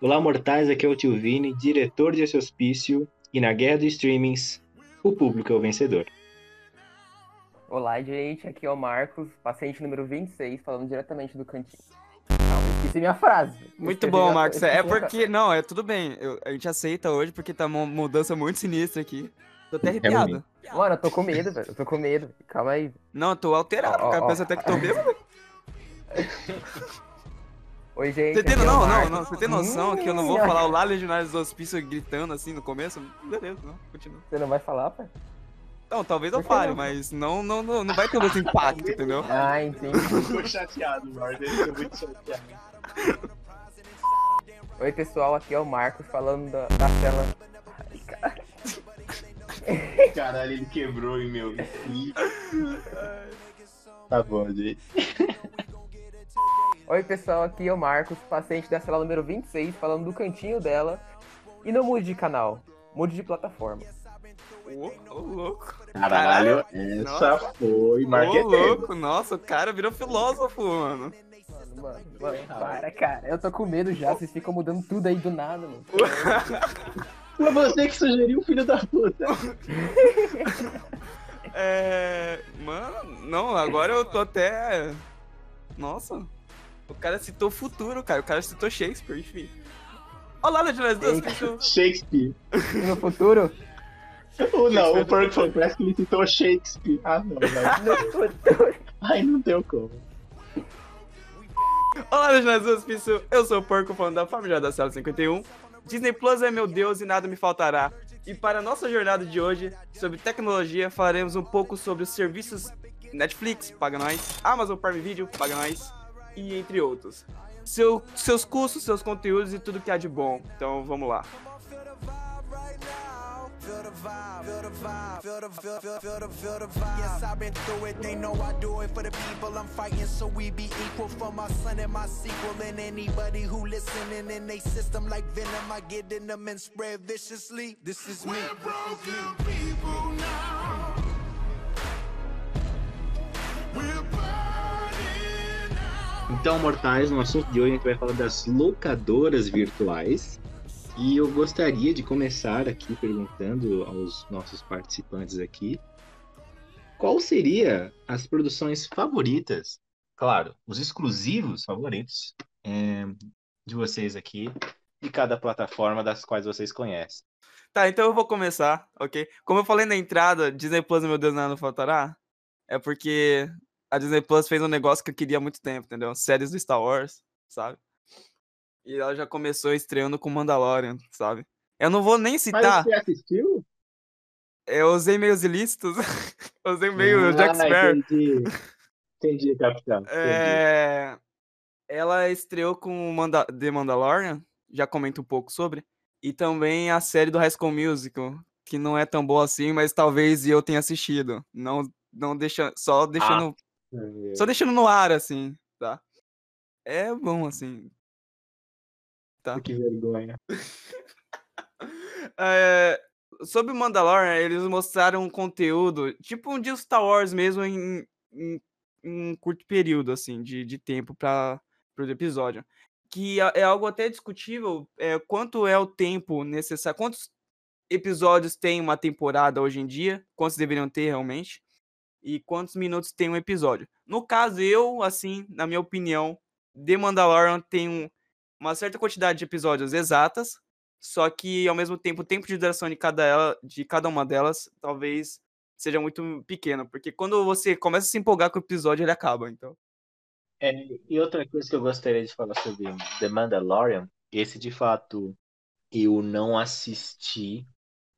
Olá, mortais, aqui é o Tio Vini, diretor de esse hospício, e na guerra dos streamings, o público é o vencedor. Olá, gente, aqui é o Marcos, paciente número 26, falando diretamente do cantinho. Não, esqueci minha frase. Muito Esqueci bom, minha- Marcos. É minha porque, não, é tudo bem. eu- a gente aceita hoje porque tá uma mudança muito sinistra aqui. Tô até arrepiado. fra- Mano, eu tô com medo, velho. Eu tô com medo. Calma aí. Não, eu tô alterado, ó, cara. ó. Pensa até que tô bêbado. Oi, gente. Você tem, é não, não, não. Você tem noção que eu não vou falar o lá Legionários do Hospício gritando assim no começo? Beleza, não, continua. Você não vai falar, pai? Não, talvez eu fale, não? mas não, não, não, não vai ter muito impacto, entendeu? Ah, entendi. Ficou chateado, Lorde, ele ficou muito chateado. Oi, pessoal, aqui é o Marcos falando da, da tela. Ai, cara. Caralho, ele quebrou meu. Tá bom, gente. Oi, pessoal, aqui é o Marcos, paciente da sala número 26, falando do cantinho dela. E não mude de canal, mude de plataforma. Ô, ô, louco. Caralho, Nossa. essa foi Ô, marqueteiro. louco. Nossa, o cara virou filósofo, mano. Mano, mano, mano, para, cara. Eu tô com medo já, vocês ficam mudando tudo aí do nada, mano. Foi você que sugeriu, filho da puta. É. Mano, não, agora eu tô até. Nossa. O cara citou o futuro, cara. O cara citou Shakespeare, enfim. Olá, Eita. Hospício. Shakespeare. No futuro? Ou não, o Porco foi parece que ele citou Shakespeare. Ah, não, não. No futuro. Ai, não deu como. Olá, Legionários do Hospício. Eu sou o Porco, falando da família da Cela 51. Disney Plus é meu Deus e nada me faltará. E para a nossa jornada de hoje, sobre tecnologia, falaremos um pouco sobre os serviços Netflix, paga nós, Amazon Prime Video, paga nós, e entre outros. Seu- seus custos, seus conteúdos e tudo que há de bom. Então vamos lá. Yes, I've been through it. They know I do it for the people I'm fighting, so we be equal for my son and my sequel. And anybody who listening in they system like venom, I get in them and spread viciously. This is me. Então, mortais, no assunto de hoje a gente vai falar das locadoras virtuais. E eu gostaria de começar aqui perguntando aos nossos participantes aqui qual seria as produções favoritas, claro, os exclusivos favoritos é, de vocês aqui de cada plataforma das quais vocês conhecem. Tá, então eu vou começar, ok? Como eu falei na entrada, Disney Plus, meu Deus, nada não faltará. É porque a Disney Plus fez um negócio que eu queria há muito tempo, entendeu? Séries do Star Wars, sabe? E ela já começou estreando com Mandalorian, sabe? Eu não vou nem Mas citar, você assistiu? eu usei meios ilícitos, eu usei meio Jack Ah, Sparrow. entendi. Entendi, capitão. entendi. É... Ela estreou com o Manda... The Mandalorian, já comento um pouco sobre, e também a série do High School Musical, que não é tão boa assim, mas talvez eu tenha assistido. Não, não deixa... Só deixando... Só deixando no ar, assim, tá? É bom, assim. Tá. Que vergonha. É, sobre o Mandalorian, eles mostraram um conteúdo, tipo um de Star Wars mesmo, em, em- em um curto período, assim, de, de tempo para o episódio. Que é é algo até discutível, é, quanto é o tempo necessário, quantos episódios tem uma temporada hoje em dia, quantos deveriam ter realmente, e quantos minutos tem um episódio. No caso, eu, assim, na minha opinião, The Mandalorian tem um- uma certa quantidade de episódios exatas, só que ao mesmo tempo o tempo de duração de cada, ela- de cada uma delas talvez seja muito pequeno, porque quando você começa a se empolgar com o episódio, ele acaba, então. É, e outra coisa que eu gostaria de falar sobre The Mandalorian, esse de fato eu não assisti,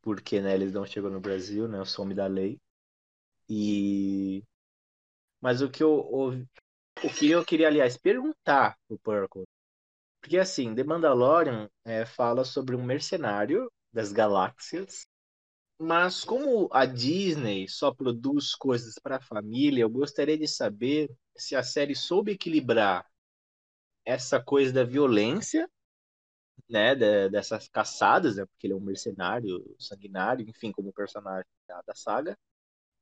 porque né, eles não chegou no Brasil, né? Sou homem da lei. E mas o que eu ouvi- o que eu queria, aliás, perguntar pro Purple, porque assim, The Mandalorian é, fala sobre um mercenário das galáxias, mas como a Disney só produz coisas para a família, eu gostaria de saber se a série soube equilibrar essa coisa da violência, né, dessas caçadas, né, porque ele é um mercenário sanguinário, enfim, como personagem da, da saga,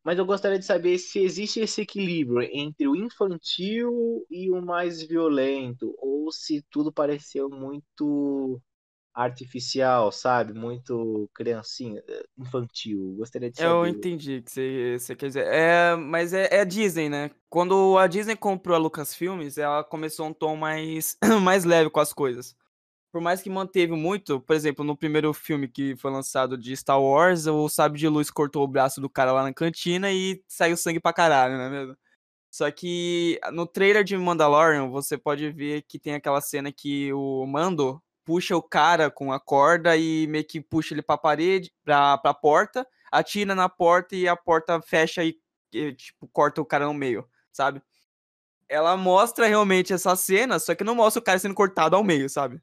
Mas eu gostaria de saber se existe esse equilíbrio entre o infantil e o mais violento, ou se tudo pareceu muito artificial, sabe? Muito criancinha, infantil. Gostaria de saber. Eu entendi o que você, você quer dizer. É, mas é, é a Disney, né? Quando a Disney comprou a Lucasfilmes, ela começou um tom mais, mais leve com as coisas. Por mais que manteve muito, por exemplo, no primeiro filme que foi lançado de Star Wars, o sábio de luz cortou o braço do cara lá na cantina e saiu sangue pra caralho, não é mesmo? Só que no trailer de Mandalorian, você pode ver que tem aquela cena que o Mando puxa o cara com a corda e meio que puxa ele pra parede, pra, pra porta, atira na porta e a porta fecha e, e, tipo, corta o cara no meio, sabe? Ela mostra realmente essa cena, só que não mostra o cara sendo cortado ao meio, sabe?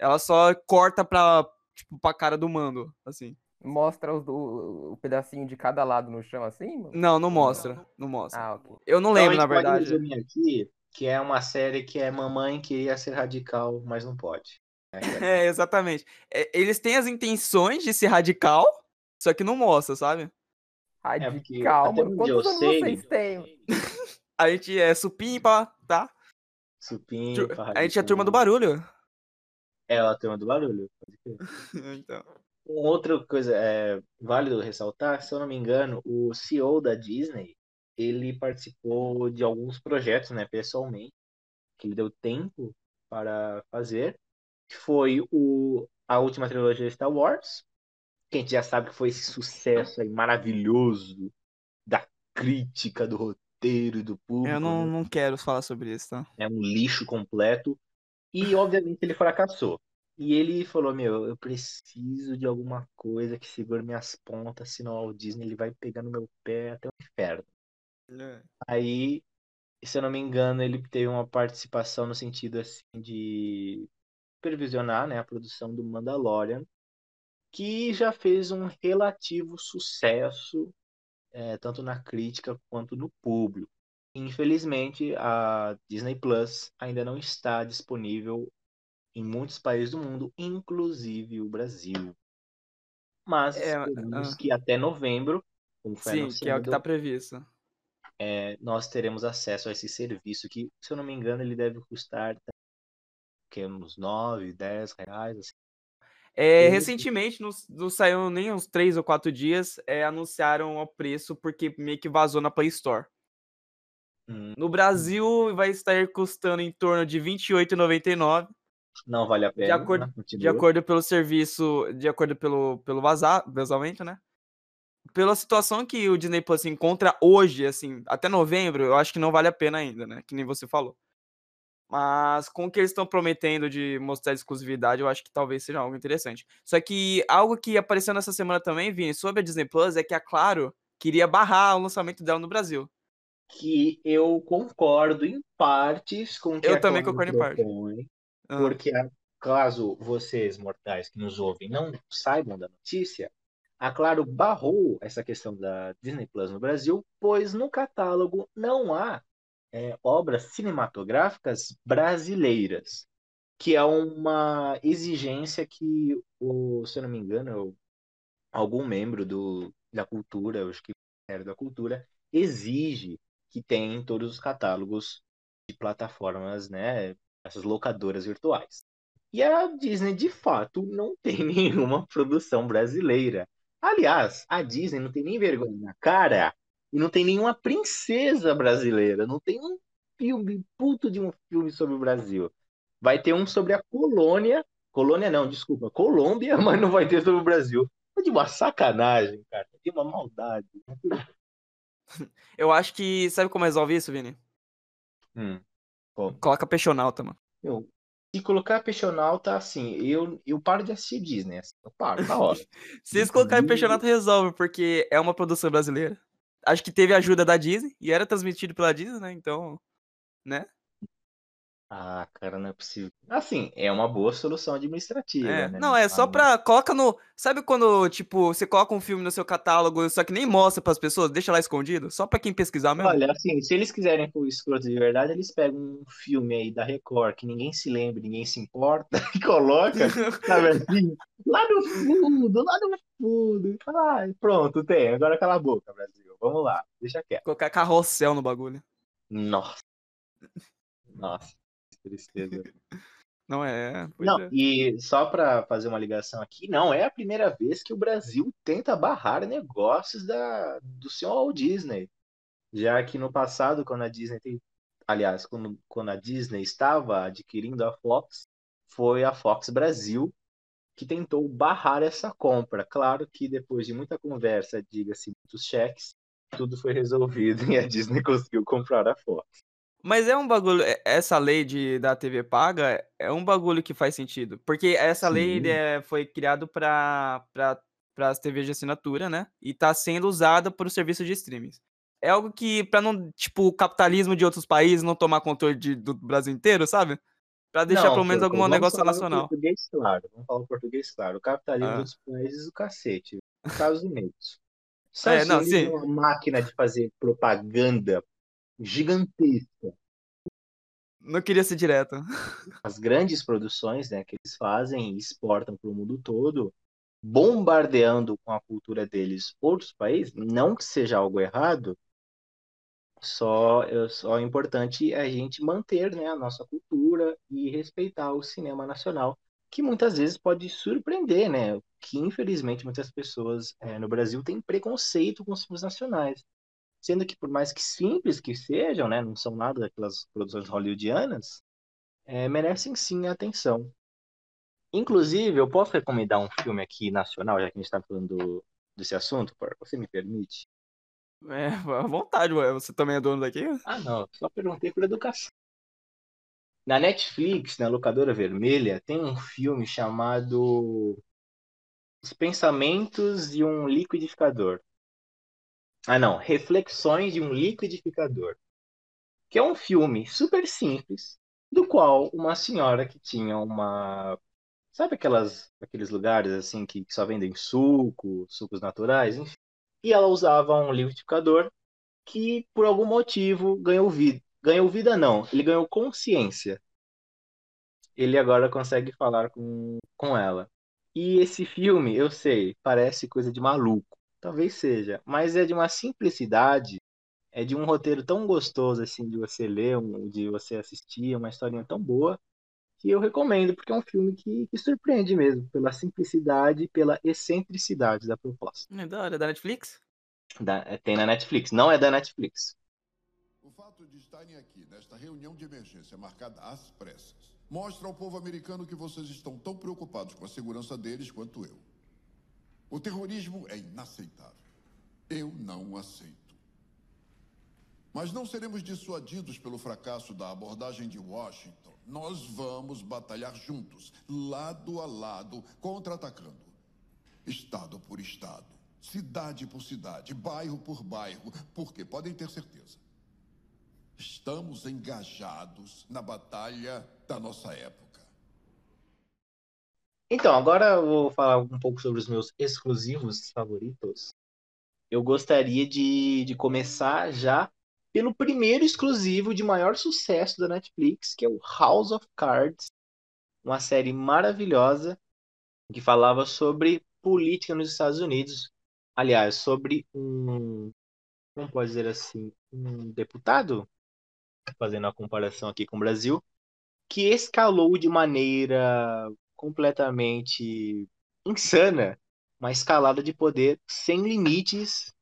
Ela só corta pra, tipo, pra cara do mando, assim. Mostra os, o, o pedacinho de cada lado no chão, assim? mano? Não, não mostra. Não mostra. Ah, ok. Eu não Então, lembro, a na verdade. aqui que é uma série que é mamãe queria ser radical, mas não pode. É, exatamente. É, eles têm as intenções de ser radical, só que não mostra, sabe? É, Radical, até mano. Quantos anos sei- vocês têm? A gente é supimpa, tá? Supim, Tur- A gente é a turma do barulho. É a turma do barulho. Então. Uma outra coisa é válido ressaltar, se eu não me engano, o CEO da Disney, ele participou de alguns projetos, né, pessoalmente, que ele deu tempo para fazer, que foi o, a última trilogia de Star Wars, que a gente já sabe que foi esse sucesso aí maravilhoso da crítica, do roteiro e do público, Eu não, né? não quero falar sobre isso, tá? é um lixo completo. E obviamente ele fracassou. E ele falou: Meu, eu preciso de alguma coisa que segure minhas pontas, senão o Disney ele vai pegar no meu pé até o inferno. Aí, se eu não me engano, ele teve uma participação no sentido assim de supervisionar, né, a produção do Mandalorian, que já fez um relativo sucesso, é, tanto na crítica quanto no público. Infelizmente, a Disney Plus ainda não está disponível em muitos países do mundo, inclusive o Brasil. Mas É, esperamos ah. que até novembro, como foi Sim, que é o que tá previsto. é, nós teremos acesso a esse serviço que, se eu não me engano, ele deve custar que, uns 9, 10 reais. Assim. É, recentemente, não, não saiu nem uns 3 ou 4 dias, é, anunciaram o preço porque meio que vazou na Play Store. Hum, No Brasil vai estar custando em torno de R$ 28,99, não vale a pena. acordo- né? de acordo pelo serviço, de acordo pelo, pelo vazar, vazamento, né? Pela situação que o Disney Plus se encontra hoje, assim, até novembro, eu acho que não vale a pena ainda, né? Que nem você falou. Mas com o que eles estão prometendo de mostrar exclusividade, eu acho que talvez seja algo interessante. Só que algo que apareceu nessa semana também, Vini, sobre a Disney Plus, é que a Claro queria barrar o lançamento dela no Brasil. Que eu concordo em partes com o que Eu também concordo em parte. propõe, Ah, Porque caso vocês, mortais que nos ouvem, não saibam da notícia, a Claro barrou essa questão da Disney Plus no Brasil, pois no catálogo não há é, obras cinematográficas brasileiras, que é uma exigência que, o, se eu não me engano, algum membro do, da cultura, eu acho que o Ministério da Cultura, exige que tenha em todos os catálogos de plataformas, né, essas locadoras virtuais. E a Disney, de fato, não tem nenhuma produção brasileira. Aliás, a Disney não tem nem vergonha na cara e não tem nenhuma princesa brasileira. Não tem um filme, puto de um filme sobre o Brasil. Vai ter um sobre a colônia. Colônia não, desculpa, Colômbia, mas não vai ter sobre o Brasil. É de uma sacanagem, cara. É de uma maldade. Eu acho que. Sabe como resolve isso, Vini? Hum. Como? Coloca peixonauta, mano. Meu, se colocar Peixonauta, assim, eu, eu paro de assistir Disney. Assim, eu paro, tá hora. Se eles colocarem peixonauta, resolve, porque é uma produção brasileira. Acho que teve ajuda da Disney e era transmitido pela Disney, né? Então. Né? Ah, cara, não é possível. Assim, é uma boa solução administrativa, É. né? Não, é só pra. Coloca no. Sabe quando, tipo, você coloca um filme no seu catálogo, só que nem mostra pras pessoas, deixa lá escondido? Só pra quem pesquisar mesmo? Olha, assim, se eles quiserem for escroto de verdade, eles pegam um filme aí da Record que ninguém se lembra, ninguém se importa, e coloca, sabe assim, lá no fundo, lá no fundo. E fala, ah, pronto, tem, agora cala a boca, Brasil. vamos lá, deixa quieto. Colocar carrossel no bagulho. Nossa. Nossa, tristeza. Não é. pois Não, é. e só para fazer uma ligação aqui, não é a primeira vez que o Brasil tenta barrar negócios da, do senhor Walt Disney. Já que no passado, quando a Disney tem, aliás, quando, quando a Disney estava adquirindo a Fox, foi a Fox Brasil que tentou barrar essa compra. Claro que depois de muita conversa, diga-se muitos cheques, tudo foi resolvido e a Disney conseguiu comprar a Fox. Mas é um bagulho, é- essa lei de, da TV paga é um bagulho que faz sentido. Porque essa lei Sim. é, foi criada para as TVs de assinatura, né? E tá sendo usada para o serviço de streaming. É algo que, para não, tipo, o capitalismo de outros países não tomar controle de- do Brasil inteiro, sabe? Pra deixar Não, pelo menos algum negócio o nacional. Português claro, vamos falar o português claro. O capitalismo Ah. dos países do cacete. Estados Unidos. Os É, não, Unidos sim. é uma máquina de fazer propaganda gigantesca. Não queria ser direto. As grandes produções né, que eles fazem e exportam para o mundo todo, bombardeando com a cultura deles outros países, não que seja algo errado, só, só é importante a gente manter né, a nossa cultura e respeitar o cinema nacional, que muitas vezes pode surpreender, né? Que infelizmente muitas pessoas eh, no Brasil têm preconceito com os filmes nacionais. Sendo que, por mais que simples que sejam, né, não são nada daquelas produções hollywoodianas, eh, merecem sim a atenção. Inclusive, eu posso recomendar um filme aqui nacional, já que a gente está falando do- desse assunto, Porco? Você me permite? É, à vontade, ué. Você também é dono daqui? Ah, não, só perguntei por educação. Na Netflix, na locadora vermelha, tem um filme chamado Os Pensamentos de um Liquidificador. Ah, não, Reflexões de um Liquidificador. Que é um filme super simples, do qual uma senhora que tinha uma. Sabe aquelas, aqueles lugares assim que, só vendem suco, sucos naturais, enfim. E ela usava um liquidificador que por algum motivo ganhou vida. Ganhou vida não, ele ganhou consciência. Ele agora consegue falar com, com ela. E esse filme, eu sei, parece coisa de maluco. Talvez seja, mas é de uma simplicidade, é de um roteiro tão gostoso assim de você ler, de você assistir, é uma historinha tão boa que eu recomendo, porque é um filme que, que surpreende mesmo, pela simplicidade e pela excentricidade da proposta. É da hora, é da Netflix? Da- tem na Netflix, não é da Netflix. O fato de estarem aqui nesta reunião de emergência marcada às pressas mostra ao povo americano que vocês estão tão preocupados com a segurança deles quanto eu. O terrorismo é inaceitável. Eu não aceito. Mas não seremos dissuadidos pelo fracasso da abordagem de Washington. Nós vamos batalhar juntos, lado a lado, contra-atacando. Estado por estado, cidade por cidade, bairro por bairro, porque podem ter certeza. Estamos engajados na batalha da nossa época. Então, agora eu vou falar um pouco sobre os meus exclusivos favoritos. Eu gostaria de, de começar já pelo primeiro exclusivo de maior sucesso da Netflix, que é o House of Cards, uma série maravilhosa que falava sobre política nos Estados Unidos. Aliás, sobre um, como pode dizer assim, um deputado, fazendo a comparação aqui com o Brasil, que escalou de maneira completamente insana uma escalada de poder sem limites,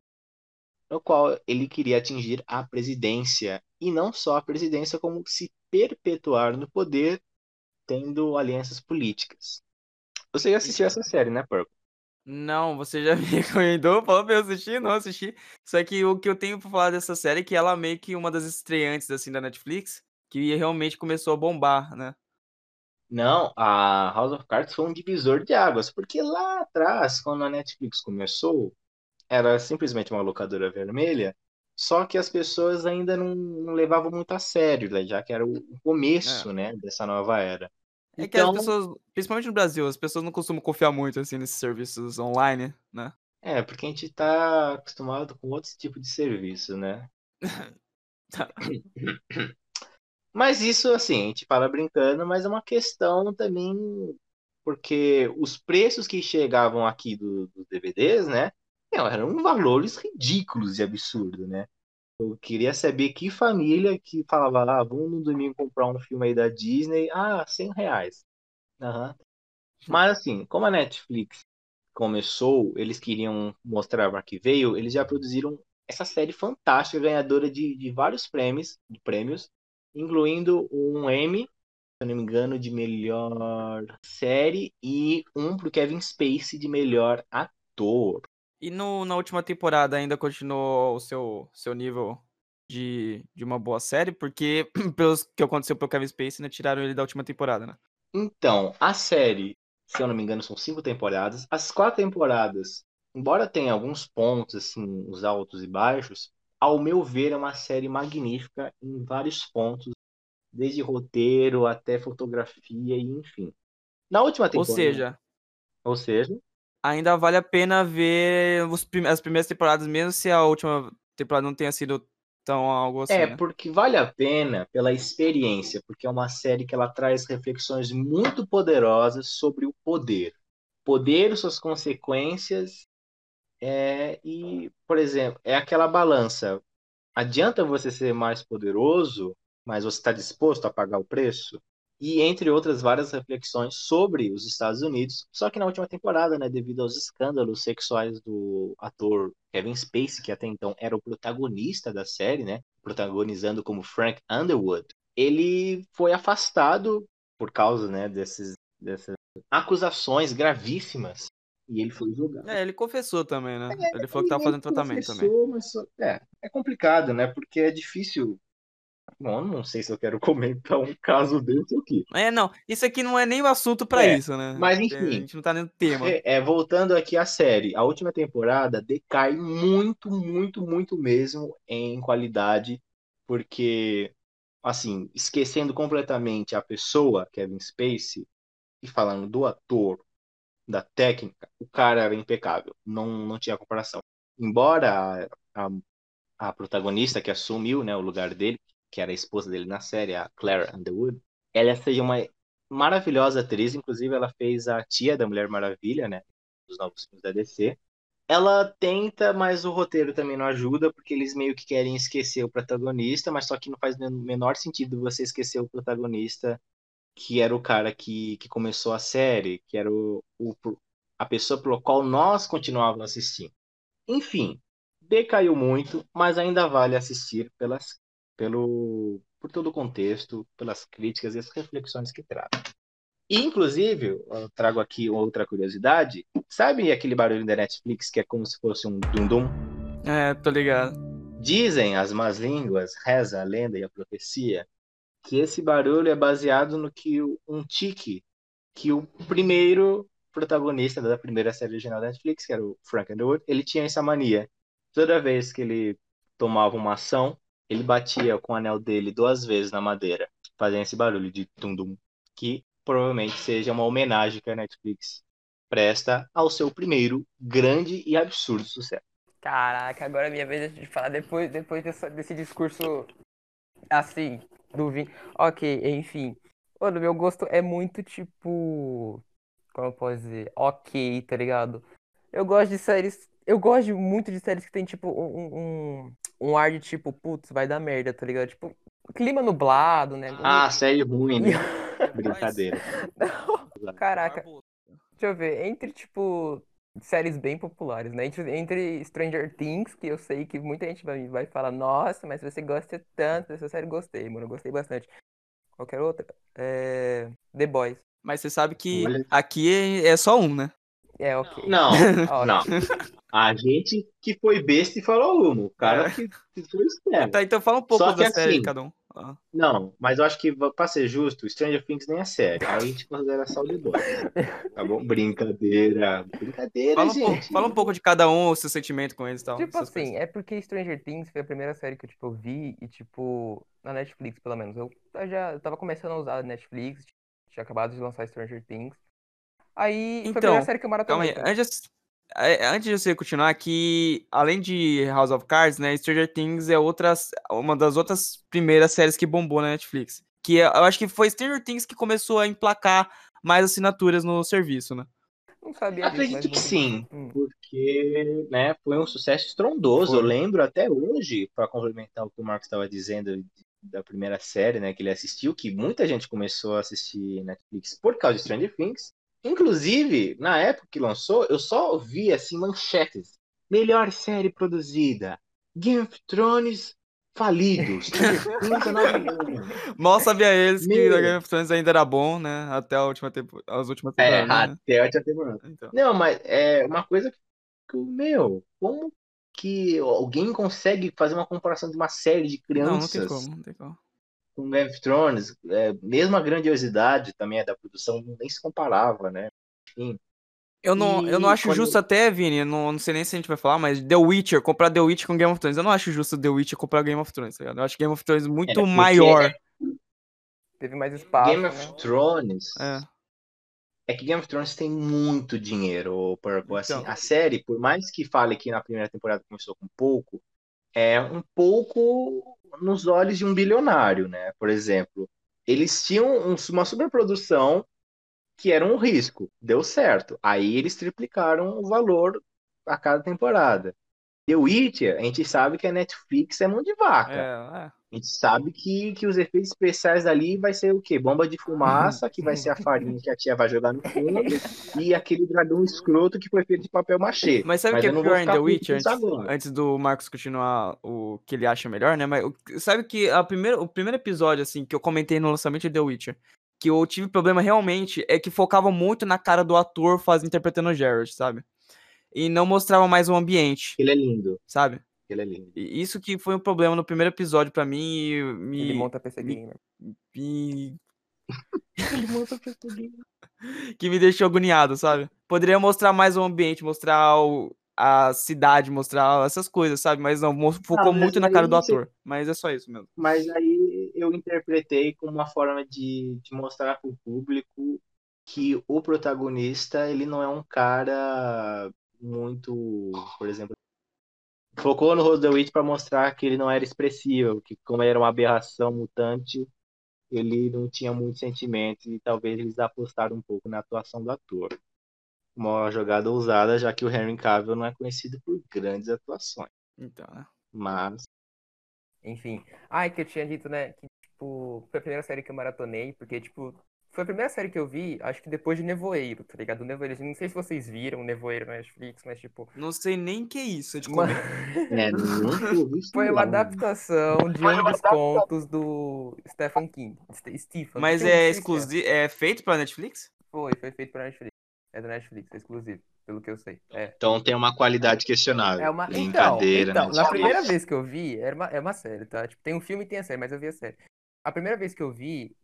no qual ele queria atingir a presidência. E não só a presidência, como se perpetuar no poder, tendo alianças políticas. Você já assistiu essa série, né, Purple? Não, você já me recomendou, falou pra eu assistir, não assisti. Só que o que eu tenho pra falar dessa série é que ela é meio que uma das estreantes, assim, da Netflix, que realmente começou a bombar, né? Não, a House of Cards foi um divisor de águas, porque lá atrás, quando a Netflix começou, era simplesmente uma locadora vermelha, só que as pessoas ainda não, não levavam muito a sério, né, já que era o começo, né, dessa nova era. É que as Então, pessoas, principalmente no Brasil, as pessoas não costumam confiar muito, assim, nesses serviços online, né? é, porque a gente tá acostumado com outros tipos de serviço, né? Tá. Mas isso, assim, a gente fala brincando, mas é uma questão também, porque os preços que chegavam aqui do- dos DVDs, né, eram valores ridículos e absurdos, né? Eu queria saber que família que falava lá, ah, vamos no domingo comprar um filme aí da Disney, ah, 100 reais. Aham. Mas assim, como a Netflix começou, eles queriam mostrar para que veio, eles já produziram essa série fantástica, ganhadora de, de vários prêmios, de prêmios, incluindo um Emmy, se eu não me engano, de melhor série e um pro Kevin Spacey de melhor ator. E no, na última temporada ainda continuou o seu, seu nível de, de uma boa série? Porque, pelos que aconteceu pro Kevin Spacey, né, tiraram ele da última temporada, né? Então, a série, se eu não me engano, são cinco temporadas. As quatro temporadas, embora tenha alguns pontos, assim, os altos e baixos, ao meu ver, é uma série magnífica em vários pontos, desde roteiro até fotografia e enfim. Na última Ou temporada. seja, Ou seja, ainda vale a pena ver prim- as primeiras temporadas, mesmo se a última temporada não tenha sido tão algo assim, É, né? porque vale a pena pela experiência, porque é uma série que ela traz reflexões muito poderosas sobre o poder. Poder, suas consequências, é, e, por exemplo, é aquela balança. Adianta você ser mais poderoso, mas você está disposto a pagar o preço? E entre outras várias reflexões sobre os Estados Unidos, só que na última temporada, né, devido aos escândalos sexuais do ator Kevin Spacey, que até então era o protagonista da série, né, protagonizando como Frank Underwood, ele foi afastado por causa, né, desses, dessas acusações gravíssimas e ele foi julgado. É, ele confessou também, né? Ele falou que tava fazendo tratamento também. Mas só- é, é complicado, né? Porque é difícil. Bom, não sei se eu quero comentar um caso desse aqui. É, não, isso aqui não é nem o assunto pra É, isso, né? mas enfim. A gente não tá nem no tema. É, é, voltando aqui à série, a última temporada decai muito, muito, muito mesmo em qualidade, porque, assim, esquecendo completamente a pessoa, Kevin Spacey, e falando do ator, da técnica, o cara era impecável, não, não tinha comparação. Embora a, a, a protagonista que assumiu, né, o lugar dele, que era a esposa dele na série, a Claire Underwood, ela seja uma maravilhosa atriz, inclusive ela fez a tia da Mulher Maravilha, né, dos novos filmes da DC. Ela tenta, mas o roteiro também não ajuda, porque eles meio que querem esquecer o protagonista, mas só que não faz o menor sentido você esquecer o protagonista, que era o cara que, que começou a série, que era o, o, a pessoa pelo qual nós continuávamos assistindo. Enfim, decaiu muito, mas ainda vale assistir pelas, pelo, por todo o contexto, pelas críticas e as reflexões que traz. E, inclusive, eu trago aqui outra curiosidade. Sabe aquele barulho da Netflix que é como se fosse um dum-dum? É, tô ligado. Dizem as más línguas, reza a lenda e a profecia, que esse barulho é baseado no que um tique que o primeiro protagonista da primeira série original da Netflix, que era o Frank Underwood, ele tinha essa mania. Toda vez que ele tomava uma ação, ele batia com o anel dele duas vezes na madeira, fazendo esse barulho de tum-dum, que provavelmente seja uma homenagem que a Netflix presta ao seu primeiro grande e absurdo sucesso. Caraca, agora é minha vez de falar depois, depois desse discurso assim, do Vin. Ok, enfim. Mano, meu gosto é muito tipo. Como eu posso dizer? Ok, tá ligado? Eu gosto de séries. Eu gosto muito de séries que tem, tipo, um, um, um ar de tipo, putz, vai dar merda, tá ligado? Tipo, clima nublado, né? Ah, série ruim, né? Brincadeira. Não, caraca. Deixa eu ver, entre, tipo, séries bem populares, né? Entre, entre Stranger Things, que eu sei que muita gente vai, vai falar, nossa, mas você gosta tanto dessa série, gostei, mano, gostei bastante. Qualquer outra? É... The Boys. Mas você sabe que Olha. aqui é, é só um, né? É, ok. Não, não. A gente que foi besta e falou uma. O cara É. que, que foi esperto. Tá, então fala um pouco Só da série assim, cada um. Ah. Não, mas eu acho que, pra ser justo, Stranger Things nem é sério. Aí a gente considera só o The Boys. Tá bom? Brincadeira. Brincadeira, Fala, um pouco, gente. fala um pouco de cada um, o seu sentimento com eles e tal. Tipo assim, coisas. é porque Stranger Things foi a primeira série que eu, tipo, eu vi e, tipo, na Netflix, pelo menos. Eu já eu tava começando a usar a Netflix, tinha acabado de lançar Stranger Things. Aí foi a Então, primeira série que eu Calma maratonei. aí, também. antes, antes de você continuar aqui, além de House of Cards, né, Stranger Things é outras, uma das outras primeiras séries que bombou na Netflix. Que é- eu acho que foi Stranger Things que começou a emplacar mais assinaturas no serviço, né? Não sabia disso, Acredito mas que sim. Hum. porque né, foi um sucesso estrondoso. Eu Foi. lembro até hoje, para complementar o que o Marcos estava dizendo da primeira série né, que ele assistiu, que muita gente começou a assistir Netflix por causa de Stranger Things. Inclusive, na época que lançou, eu só vi assim manchetes. Melhor série produzida. Game of Thrones falido. Stranger Things é nova onda. Mal sabia eles que Meu. Game of Thrones ainda era bom, né? Até a última tempo... as últimas É, temporadas. né? até a última temporada. Então. Não, mas é uma coisa que, meu, como que alguém consegue fazer uma comparação de uma série de Não, não crianças tem como, não tem como. Com Game of Thrones? É, mesmo a grandiosidade também da produção nem se comparava, né? Enfim. Eu não, eu não acho quando- justo até, Vini, eu não, não sei nem se a gente vai falar, mas The Witcher, comprar The Witcher com Game of Thrones. Eu não acho justo The Witcher comprar Game of Thrones, tá ligado? Eu acho Game of Thrones muito porque maior. Teve mais espaço, Game né? of Thrones É. é que Game of Thrones tem muito dinheiro, Purple. Assim, Então. a série, por mais que fale que na primeira temporada começou com pouco, é um pouco nos olhos de um bilionário, né? Por exemplo, eles tinham um- uma superprodução que era um risco, deu certo. Aí eles triplicaram o valor a cada temporada. The Witcher, a gente sabe que a Netflix é mão de vaca. A gente sabe que, que os efeitos especiais ali vai ser o quê? Bomba de fumaça, que vai ser a farinha que a tia vai jogar no fundo, e aquele dragão escroto que foi feito de papel machê. Mas sabe o que é pior em The Witcher? Antes, antes do Marcos continuar o que ele acha melhor, né? Mas sabe que a primeira, o primeiro episódio, assim, que eu comentei no lançamento de The Witcher, que eu tive problema realmente, é que focava muito na cara do ator faz, interpretando o Geralt, sabe? E não mostrava mais o ambiente, Ele é lindo, sabe? Ele é lindo. Isso que foi um problema no primeiro episódio pra mim e me, Ele monta PC me- Gamer. me- que me deixou agoniado, sabe? Poderia mostrar mais o ambiente, mostrar o- a cidade, mostrar essas coisas, sabe? Mas não, focou mas muito na cara do você- ator. Mas é só isso mesmo. Mas aí eu interpretei como uma forma de, de mostrar para o público que o protagonista, ele não é um cara muito, por exemplo, focou no Witch para mostrar que ele não era expressivo, que como ele era uma aberração mutante, ele não tinha muitos sentimentos e talvez eles apostaram um pouco na atuação do ator. Uma jogada ousada, já que o Henry Cavill não é conhecido por grandes atuações, Então, né? mas Enfim. Ai, que eu tinha dito, né? Que, tipo, foi a primeira série que eu maratonei, porque, tipo, foi a primeira série que eu vi, acho que depois de Nevoeiro, tá ligado? Nevoeiro, não sei se vocês viram Nevoeiro na Netflix, mas, tipo. Não sei nem que é isso de comer. é, nunca ouvi foi uma adaptação de um dos contos do Stephen King. Ste- Stephen. Mas é Stephen. exclusivo, é feito pra Netflix? Foi, foi feito pra Netflix. É da Netflix, é exclusivo, pelo que eu sei. É. Então tem uma qualidade questionável. É uma. Então, Brincadeira, então né? na primeira vez que eu vi, era uma, é uma série, tá? Tipo, tem um filme e tem a série, mas eu vi a série. A primeira vez que eu vi,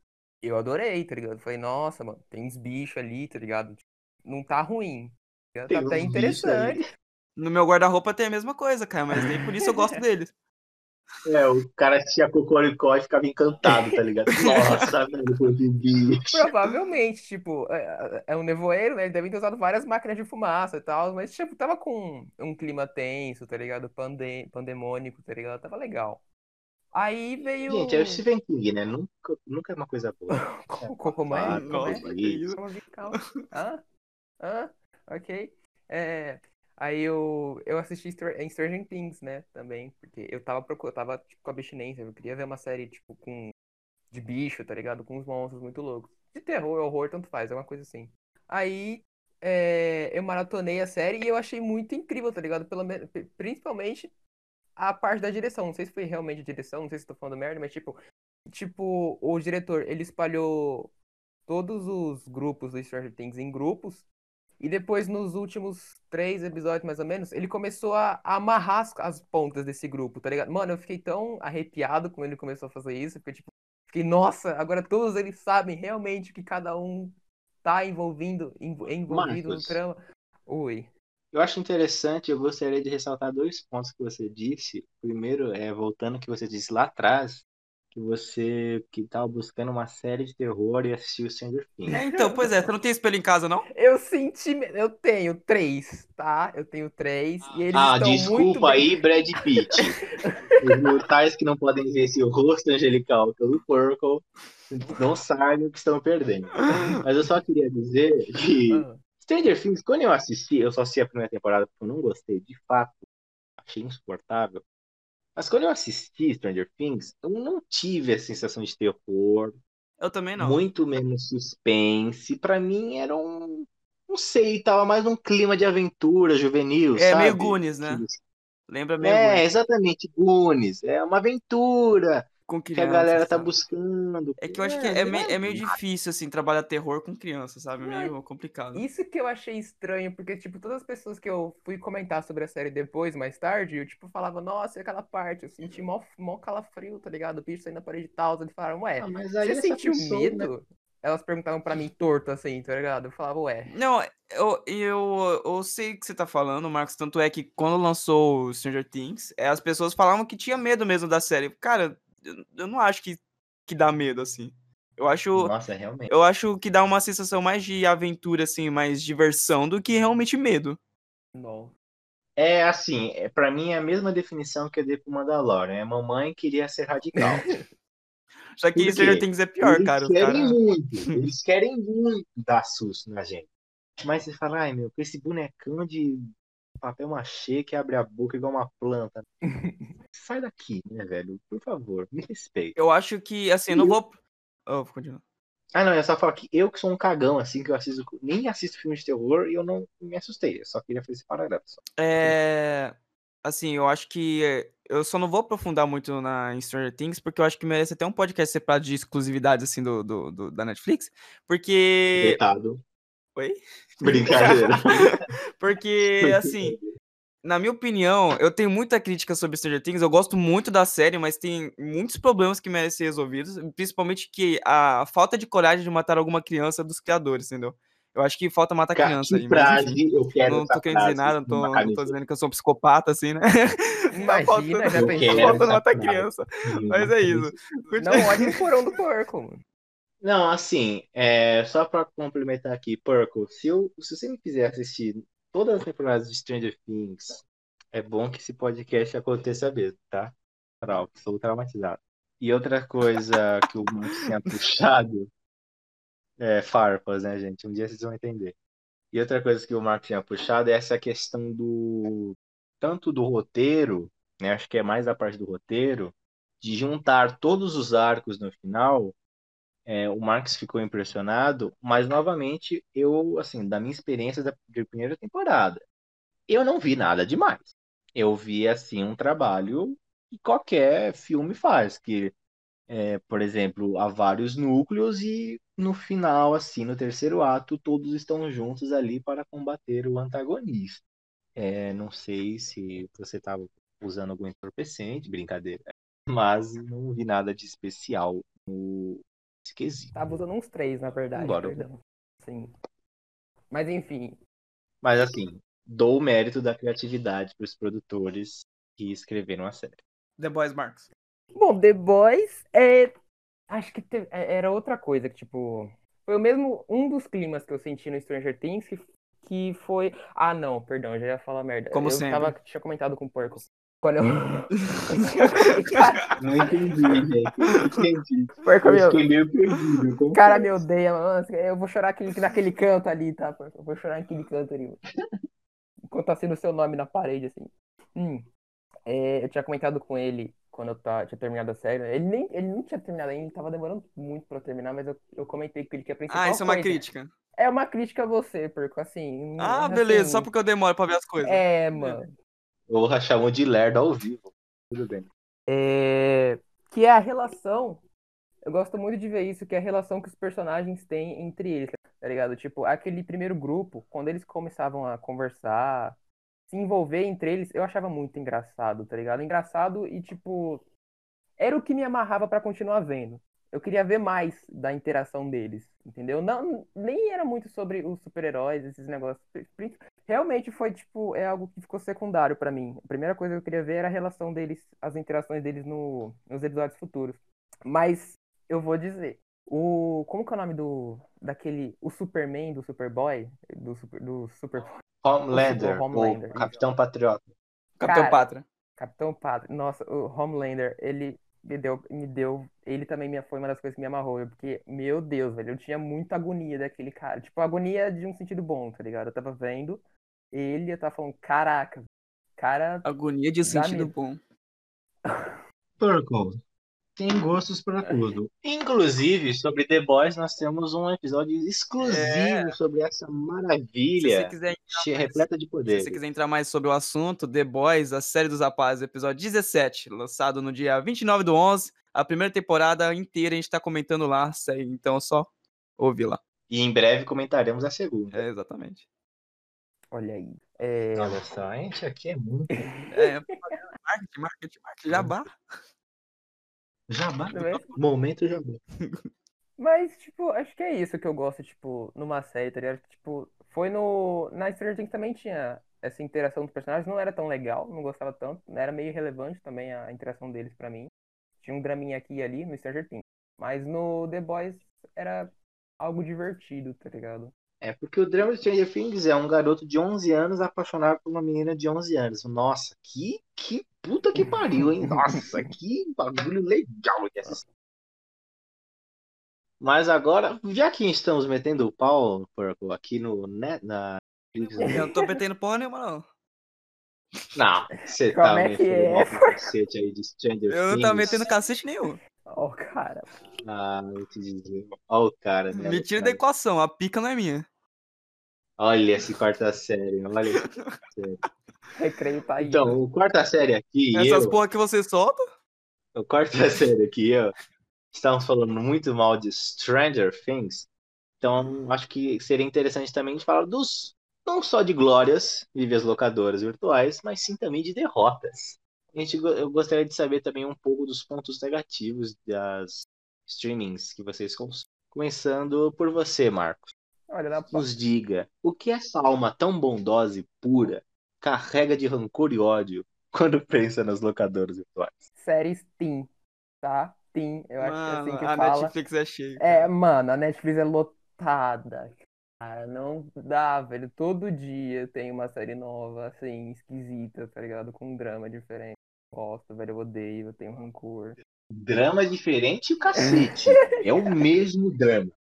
eu adorei, tá ligado? Falei, nossa, mano, tem uns bichos ali, tá ligado? Tipo, não tá ruim. Tá Tem até uns interessante. No meu guarda-roupa tem a mesma coisa, cara, mas nem por isso eu gosto deles. É, o cara assistia Cocoricó e ficava encantado, tá ligado? Nossa, velho, foi de bicho. Provavelmente, tipo, é, é um nevoeiro, né? Eles devem ter usado várias máquinas de fumaça e tal, mas, tipo, tava com um clima tenso, tá ligado? Pande pandemônico, tá ligado? Tava legal. Aí veio. Gente, é o Stephen King, né? Nunca, nunca é uma coisa boa. Co- co- Como? Ah, Como é? musical. Hã? Hã? Ok. É, aí eu, eu assisti Str- em Stranger Things, né? Também. Porque eu tava procurando, eu tava tipo, com abstinência. Eu queria ver uma série, tipo, com. De bicho, tá ligado? Com uns monstros muito loucos. De terror, horror, tanto faz, é uma coisa assim. Aí é, eu maratonei a série e eu achei muito incrível, tá ligado? Pelo, men- pri- principalmente a parte da direção. Não sei se foi realmente a direção, não sei se tô falando merda, mas tipo, tipo, o diretor, ele espalhou todos os grupos do Stranger Things em grupos. E depois, nos últimos três episódios, mais ou menos, ele começou a, amarrar as, as pontas desse grupo, tá ligado? Mano, eu fiquei tão arrepiado quando ele começou a fazer isso, porque, tipo, fiquei, nossa, agora todos eles sabem realmente que cada um tá envolvido no Marcos. trama. Oi. Eu acho interessante, eu gostaria de ressaltar dois pontos que você disse. Primeiro, é voltando ao que você disse lá atrás, que você que estava buscando uma série de terror e assistiu Stranger Things. É, então, pois é, você não tem espelho em casa, não? Eu senti. Eu tenho três, tá? Eu tenho três. E eles Ah, estão muito desculpa bem- aí, Brad Pitt. Os mortais que não podem ver esse rosto angelical pelo Purple não sabem o que estão perdendo. Mas eu só queria dizer que Ah, Stranger Things, quando eu assisti, eu só assisti a primeira temporada porque eu não gostei, de fato, achei insuportável. Mas quando eu assisti Stranger Things, eu não tive a sensação de terror, Eu também não. muito menos suspense. Pra mim era um. Não sei, tava mais num clima de aventura juvenil, É sabe? meio Goonies, né? Que- Lembra meio É, Goonies. exatamente, Goonies. É uma aventura Com que a criança, galera tá sabe? buscando. É que eu acho que é, não meio, é meio difícil, assim, trabalhar terror com criança, sabe? É meio complicado. Isso que eu achei estranho, porque, tipo, todas as pessoas que eu fui comentar sobre a série depois, mais tarde, eu, tipo, falava, nossa, e aquela parte, eu senti mó, mó calafrio, tá ligado? O bicho saindo da parede e tal. Eles falaram, ué, Ah, mas aí você sentiu pessoa, medo? né? Elas perguntavam pra mim torto, assim, tá ligado? Eu falava, ué. Não, eu, eu, eu sei o que você tá falando, Marcos. Tanto é que quando lançou o Stranger Things, é, as pessoas falavam que tinha medo mesmo da série. Cara, eu, não acho que, que dá medo, assim. Eu acho, Nossa, realmente. eu acho que dá uma sensação mais de aventura, assim, mais diversão do que realmente medo. Não. É assim, é, pra mim é a mesma definição que eu dei pro Mandalorian. É mamãe queria ser radical. Só que Por Stranger quê? Things é pior, eles cara. Os querem cara... muito, eles querem muito dar susto na gente. Mas você fala, ai meu, com esse bonecão de papel machê que abre a boca igual uma planta. Sai daqui, né, velho? Por favor, me respeita. Eu acho que, assim, eu não vou. Oh, continua. Ah, não, eu só falo que eu que sou um cagão, assim, que eu assisto, nem assisto filme de terror e eu não me assustei. Eu só queria fazer esse parágrafo. Só. É. Assim, eu acho que. é, Eu só não vou aprofundar muito na em Stranger Things, porque eu acho que merece até um podcast separado de exclusividades, assim, do, do, do- da Netflix. Porque. Vetado. Oi? Brincadeira. Porque, assim, na minha opinião, eu tenho muita crítica sobre Stranger Things. Eu gosto muito da série, mas tem muitos problemas que merecem ser resolvidos. Principalmente que a falta de coragem de matar alguma criança dos criadores, entendeu? Eu acho que falta matar Ca- criança que aí, mas enfim. frase, eu quero Não tô querendo dizer nada, não tô, não tô dizendo que eu sou um psicopata, assim, né? Imagina, faltando- já faltando essa matar frase. criança. Mas é isso. Não olhe no porão do porco, mano. Não, assim, é, só pra complementar aqui, Purple, se, eu, se você me fizer assistir todas as temporadas de Stranger Things, é bom que esse podcast aconteça mesmo, tá? Trau, sou traumatizado. E outra coisa que o Marcos tinha puxado é farpas, né, gente? Um dia vocês vão entender. E outra coisa que o Marcos tinha puxado é essa questão do tanto do roteiro, né? Acho que é mais a parte do roteiro, de juntar todos os arcos no final. É, o Marcos ficou impressionado, mas novamente eu, assim, da minha experiência da primeira temporada, eu não vi nada demais. Eu vi assim um trabalho que qualquer filme faz, que é, por exemplo, há vários núcleos e no final, assim, no terceiro ato, todos estão juntos ali para combater o antagonista. É, não sei se você estava usando algum entorpecente, brincadeira, mas não vi nada de especial no esquisito. Tava usando uns três, na verdade, perdão. Sim. Mas enfim, Mas assim, dou o mérito da criatividade para os produtores que escreveram a série. The Boys Marcos. Bom, The Boys é. Acho que te- é- era outra coisa que, tipo. Foi o mesmo. Um dos climas que eu senti no Stranger Things que, que foi. Ah, não, perdão, eu já ia falar merda. Como eu sempre. Tava, tinha comentado com o Porco. Quando eu. Não entendi, gente. Não entendi. Porco, Eu meu. perdido. O cara me é? odeia, mano. Eu vou chorar aquele, naquele canto ali, tá? Porco? Eu vou chorar naquele canto ali. mano. Enquanto tá sendo o seu nome na parede, assim. Hum. É, eu tinha comentado com ele quando eu tá, tinha terminado a série. Ele nem ele não tinha terminado ainda, ele tava demorando muito pra eu terminar, mas eu, eu comentei com ele que a principal Ah, isso é uma coisa- crítica. É uma crítica a você, Porco, assim. Ah, assim, beleza, só porque eu demoro pra ver as coisas. É, mano. Eu chamou de lerdo ao vivo. Tudo bem. É, que é a relação. Eu gosto muito de ver isso, que é a relação que os personagens têm entre eles, tá ligado? Tipo, aquele primeiro grupo, quando eles começavam a conversar, se envolver entre eles, eu achava muito engraçado, tá ligado? Engraçado e, tipo, era o que me amarrava pra continuar vendo. Eu queria ver mais da interação deles, entendeu? Não, nem era muito sobre os super-heróis, esses negócios. Realmente foi, tipo, é algo que ficou secundário pra mim. A primeira coisa que eu queria ver era a relação deles, as interações deles no, nos episódios futuros. Mas eu vou dizer, o como que é o nome do daquele o Superman do Superboy, do super do Super Homelander, O Homelander, o Capitão Patriota. Capitão Cara, Pátria. Capitão Pátria. Nossa, o Homelander, ele me deu, me deu. Ele também me, foi uma das coisas que me amarrou, porque, meu Deus, velho, eu tinha muita agonia daquele cara. Tipo, agonia de um sentido bom, tá ligado? Eu tava vendo ele, eu tava falando, caraca, cara. Agonia de sentido medo. bom. Purple. Tem gostos pra tudo. Inclusive, sobre The Boys, nós temos um episódio exclusivo sobre essa Se maravilha você quiser repleta de Se poder. você quiser entrar mais sobre o assunto, The Boys, a série dos rapazes, episódio 17, lançado no dia 29 do 11, a primeira temporada inteira a gente tá comentando lá, então é só ouvir lá. E em breve comentaremos a segunda. É, exatamente. Olha aí. É, Olha só, a gente aqui é muito. É, marketing, marketing, marketing, jabá. Jabá. É? Momento jabá. Mas, tipo, acho que é isso que eu gosto, tipo, numa série, tá ligado? Tipo, foi no. Na Stranger Things também tinha essa interação dos personagens, não era tão legal, não gostava tanto, era meio irrelevante também a interação deles pra mim. Tinha um draminha aqui e ali no Stranger Things. Mas no The Boys era algo divertido, tá ligado? É porque o drama de Stranger Things é um garoto de 11 anos apaixonado por uma menina de 11 anos. Nossa, que, que puta que pariu, hein? Nossa, que bagulho legal de assistir. Mas agora, já que estamos metendo o pau, Purple, aqui no, né, na... Eu não tô metendo porra nenhuma, não. Não, você Como tá é que metendo é? cacete aí de Stranger Eu não tava metendo cacete nenhum. Ó, o cara. Ah, vou te dizer. Olha o cara, né? Me tira da equação, a pica não é minha. Olha esse quarta série, olha esse quarta série. Recreio tá aí. Então, o quarta série aqui, Essas eu, porra que você solta, o quarta série aqui, eu, estamos falando muito mal de Stranger Things, então acho que seria interessante também de falar dos, não só de glórias, vive as locadoras virtuais, mas sim também de derrotas. A gente, eu gostaria de saber também um pouco dos pontos negativos das streamings que vocês consomem. Começando por você, Marcos. Olha, na Nos diga, o que essa alma tão bondosa e pura carrega de rancor e ódio quando pensa nas locadoras virtuais? séries Teen, tá? Teen, eu acho que é mano, assim que a fala. Netflix é cheia. É, mano, a Netflix é lotada. Cara, não dá, velho. Todo dia tem uma série nova, assim, esquisita, tá ligado? Com um drama diferente. Gosto, velho, eu odeio, eu tenho rancor. Drama diferente o cacete. É o mesmo drama.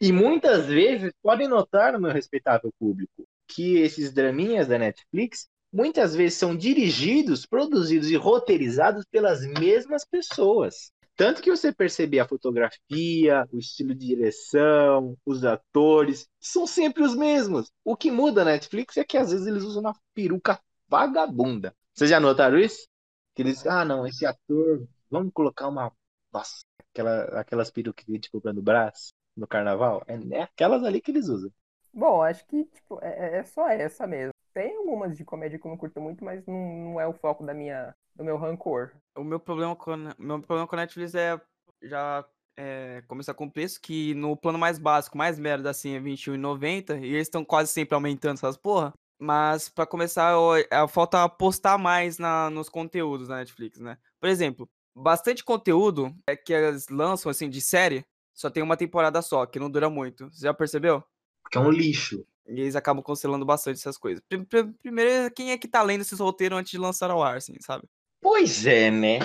E muitas vezes podem notar, meu respeitável público, que esses draminhas da Netflix muitas vezes são dirigidos, produzidos e roteirizados pelas mesmas pessoas. Tanto que você perceber a fotografia, o estilo de direção, os atores, são sempre os mesmos. O que muda na Netflix é que às vezes eles usam uma peruca vagabunda. Vocês já notaram isso? Que eles, ah, não, esse ator, vamos colocar uma. Nossa, aquela, aquelas perucas que a gente compra no braço, no carnaval. É, é aquelas ali que eles usam. Bom, acho que, tipo, é, é- é só essa mesmo. Tem algumas de comédia que eu não curto muito, mas não, não é o foco da minha, do meu rancor. O meu problema com, meu problema com Netflix é já é, começar com o preço, que no plano mais básico, mais merda assim, é R$21,90, e eles estão quase sempre aumentando essas porra. Mas pra começar, eu- é, falta apostar mais na, nos conteúdos da Netflix, né? Por exemplo, bastante conteúdo é que eles lançam assim de série, só tem uma temporada só, que não dura muito. Você já percebeu? Porque é um lixo. E eles acabam cancelando bastante essas coisas. Pri- pri- Primeiro, quem é que tá lendo esses roteiros antes de lançar ao ar, assim, sabe? Pois é, né?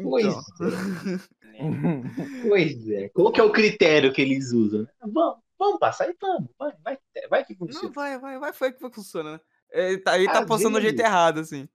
Pois Então. é, pois é. Qual que é o critério que eles usam? Vamos, vamos passar e vamos. Vai, vai, vai que Não, funciona. vai, vai, vai, foi que funciona, né? Ele tá, ele tá Às postando do jeito vezes. errado, assim.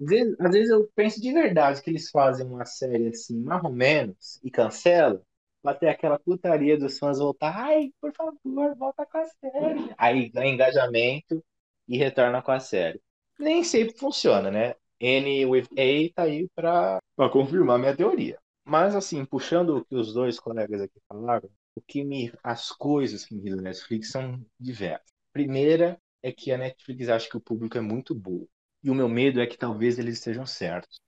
Às vezes, às vezes eu penso de verdade que eles fazem uma série assim, mais ou menos, e cancelam, pra ter aquela putaria dos fãs voltar. Ai, por favor, volta com a série. Aí ganha engajamento e retorna com a série. Nem sempre funciona, né? N with A tá aí pra, pra confirmar minha teoria. Mas assim, puxando o que os dois colegas aqui falaram, o que me, as coisas que me irritam na Netflix são diversas. Primeira é que a Netflix acha que o público é muito burro. E o meu medo é que talvez eles estejam certos.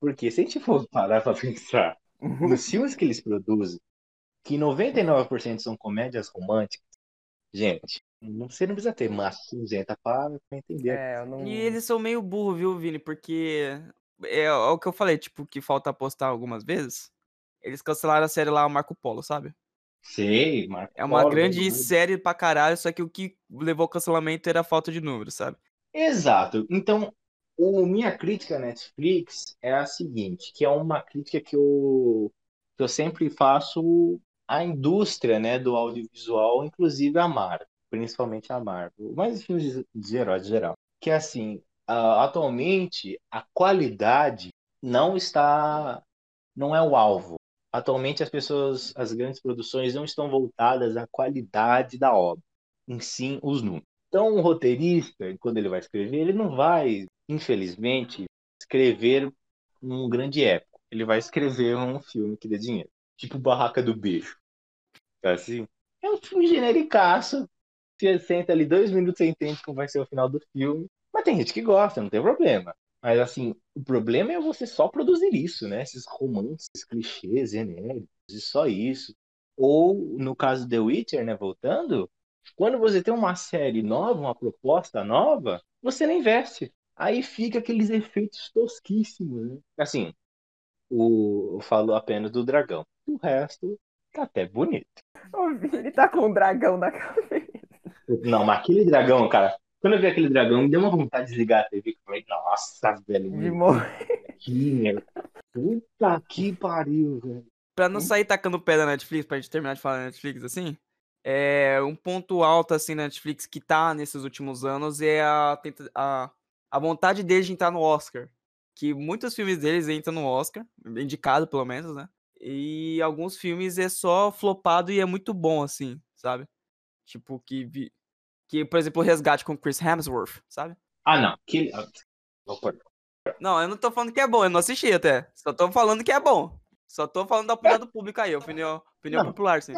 Porque se a gente for parar pra pensar nos filmes que eles produzem, que 99% são comédias românticas, gente, não- você não precisa ter massa cinzenta pra, pra entender. É, eu não. E eles são meio burro, viu, Vini? Porque é, é o que eu falei, tipo, que falta apostar algumas vezes. Eles cancelaram a série lá, Marco Polo, sabe? Sei, Marco É uma Polo, grande verdade. série pra caralho, só que o que levou ao cancelamento era a falta de número, sabe? Exato. Então, O minha crítica à Netflix é a seguinte, que é uma crítica que eu, que eu sempre faço à indústria, né, do audiovisual, inclusive a Marvel, principalmente a Marvel, mas filmes de, de herói de geral. Que assim, ah, atualmente a qualidade não está, não é o alvo. Atualmente as pessoas, as grandes produções não estão voltadas à qualidade da obra, em sim os números. Então, o roteirista, quando ele vai escrever, ele não vai, infelizmente, escrever um grande épico. Ele vai escrever um filme que dê dinheiro. Tipo Barraca do Beijo. É assim? É um filme genericaço. Você senta ali dois minutos, você entende como vai ser o final do filme. Mas tem gente que gosta, não tem problema. Mas assim, o problema é você só produzir isso, né? Esses romances, clichês, genéricos, e só isso. Ou, no caso The Witcher, né, voltando, quando você tem uma série nova, uma proposta nova, você não investe. Aí fica aqueles efeitos tosquíssimos, né? Assim, o, eu falo apenas do dragão. O resto tá até bonito. O Vini tá com um dragão na cabeça. Não, mas aquele dragão, cara, quando eu vi aquele dragão, me deu uma vontade de desligar a TV. Eu falei, nossa, velho. De morrer. Puta Puta que pariu, velho. Pra não sair tacando pé da Netflix, pra gente terminar de falar da Netflix, assim, é um ponto alto, assim, na Netflix que tá nesses últimos anos é a, a, a vontade deles de entrar no Oscar. Que muitos filmes deles entram no Oscar, indicado pelo menos, né? E alguns filmes é só flopado e é muito bom, assim, sabe? Tipo, que, que por exemplo, o Resgate com Chris Hemsworth, sabe? Ah, não. Que... ah. Não, eu não tô falando que é bom, eu não assisti até. Só tô falando que é bom. Só tô falando da opinião do público aí, opinião, opinião Não. popular, sim.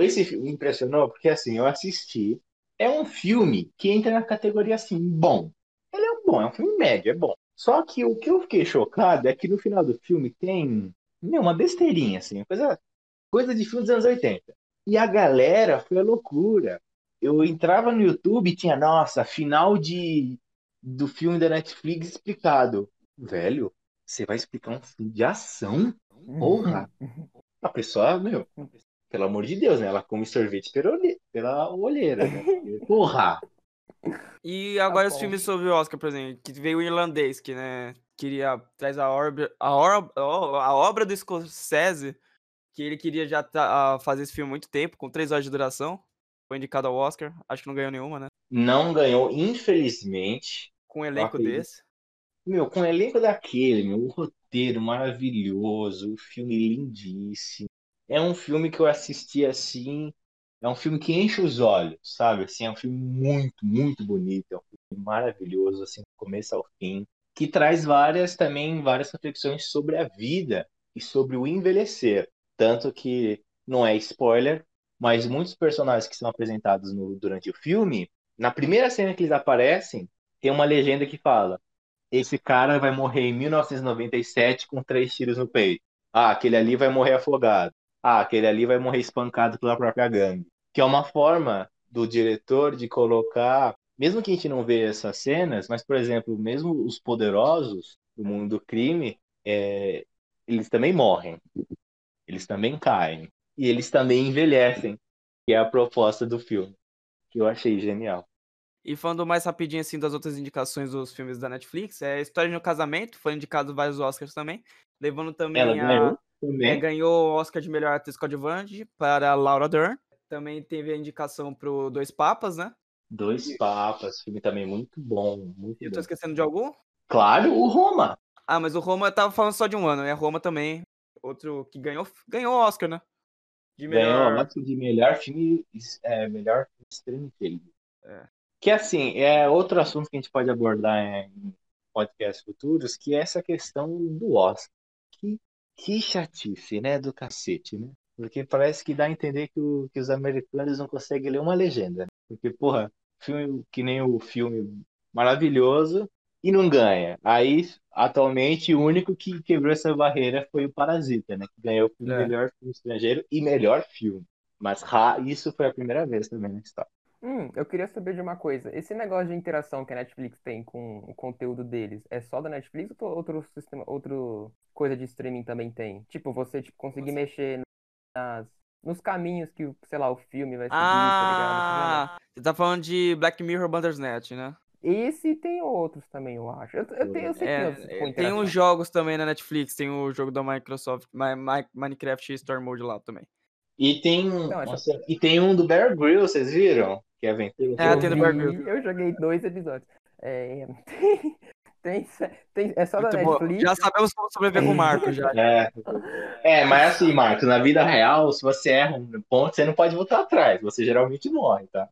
Esse filme me impressionou porque, assim, eu assisti. É um filme que entra na categoria, assim, bom. Ele é bom, é um filme médio, é bom. Só que o que eu fiquei chocado é que no final do filme tem meu, uma besteirinha, assim, coisa, coisa de filme dos anos 80. E a galera foi a loucura. Eu entrava no YouTube e tinha, nossa, final de, do filme da Netflix explicado. Velho, você vai explicar um filme de ação? Porra! A pessoa, meu, pelo amor de Deus, né? Ela come sorvete pela, olhe- pela olheira, né? Porra! E agora os bom. filmes sobre o Oscar, por exemplo, que veio o irlandês, que, né, queria, traz a obra, a, or- a obra do Scorsese, que ele queria já tá- fazer esse filme há muito tempo, com três horas de duração. Foi indicado ao Oscar, acho que não ganhou nenhuma, né? Não ganhou, infelizmente. Com um elenco desse. Meu, com o elenco daquele, meu, o roteiro maravilhoso, o filme lindíssimo. É um filme que eu assisti assim. É um filme que enche os olhos, sabe? Assim, é um filme muito, muito bonito. É um filme maravilhoso, assim, do começo ao fim. Que traz várias, também, várias reflexões sobre a vida e sobre o envelhecer. Tanto que não é spoiler, mas muitos personagens que são apresentados no- durante o filme, na primeira cena que eles aparecem, tem uma legenda que fala esse cara vai morrer em 1997 com três tiros no peito. Ah, aquele ali vai morrer afogado. Ah, aquele ali vai morrer espancado pela própria gangue. Que é uma forma do diretor de colocar, mesmo que a gente não veja essas cenas, mas, por exemplo, mesmo os poderosos do mundo do crime, é, eles também morrem. Eles também caem. E eles também envelhecem. Que é a proposta do filme. Que eu achei genial. E falando mais rapidinho, assim, das outras indicações dos filmes da Netflix, é História de um Casamento, foi indicado vários Oscars também, levando também Ela a... ganhou É, também. ganhou o Oscar de melhor atriz coadjuvante para Laura Dern. Também teve a indicação pro Dois Papas, né? Dois Papas, filme também muito bom, muito Eu tô bom. esquecendo de algum? Claro, o Roma. Ah, mas o Roma eu tava falando só de um ano, né? Roma também, outro que ganhou, ganhou o Oscar, né? De Ganhou melhor. o Oscar de melhor filme, é, melhor estrangeiro. É. Que assim, é outro assunto que a gente pode abordar em podcasts futuros, que é essa questão do Oscar. Que, que chatice, né? Do cacete, né? Porque parece que dá a entender que, o- que os americanos não conseguem ler uma legenda. Porque, porra, filme que nem o filme maravilhoso e não ganha. Aí, atualmente, o único que quebrou essa barreira foi o Parasita, né? Que ganhou o É. melhor filme estrangeiro e melhor filme. Mas ra- isso foi a primeira vez também na história. Hum, eu queria saber de uma coisa. Esse negócio de interação que a Netflix tem com o conteúdo deles, é só da Netflix ou outro sistema, outro coisa de streaming também tem? Tipo, você tipo, conseguir mexer nas, nos caminhos que, sei lá, o filme vai seguir, tá ligado? Ah, você tá falando de Black Mirror Bandersnatch, né? esse e tem outros também, eu acho. Eu, eu, tenho, eu sei que É, com é, tem uns jogos também na Netflix, tem o jogo da Microsoft, Mi- Mi- Minecraft Story Mode lá também. E tem, Não, só- nossa, e tem um do Bear Grylls, vocês viram? Que é aventura. É, eu, tem vi, Bear Grylls. eu joguei dois episódios. É, tem, tem, tem- é só da Muito bom. Netflix. Já sabemos como sobreviver com o Marco já. É. é, mas assim, Marcos, na vida real, se você erra um ponto, você não pode voltar atrás. Você geralmente morre, tá?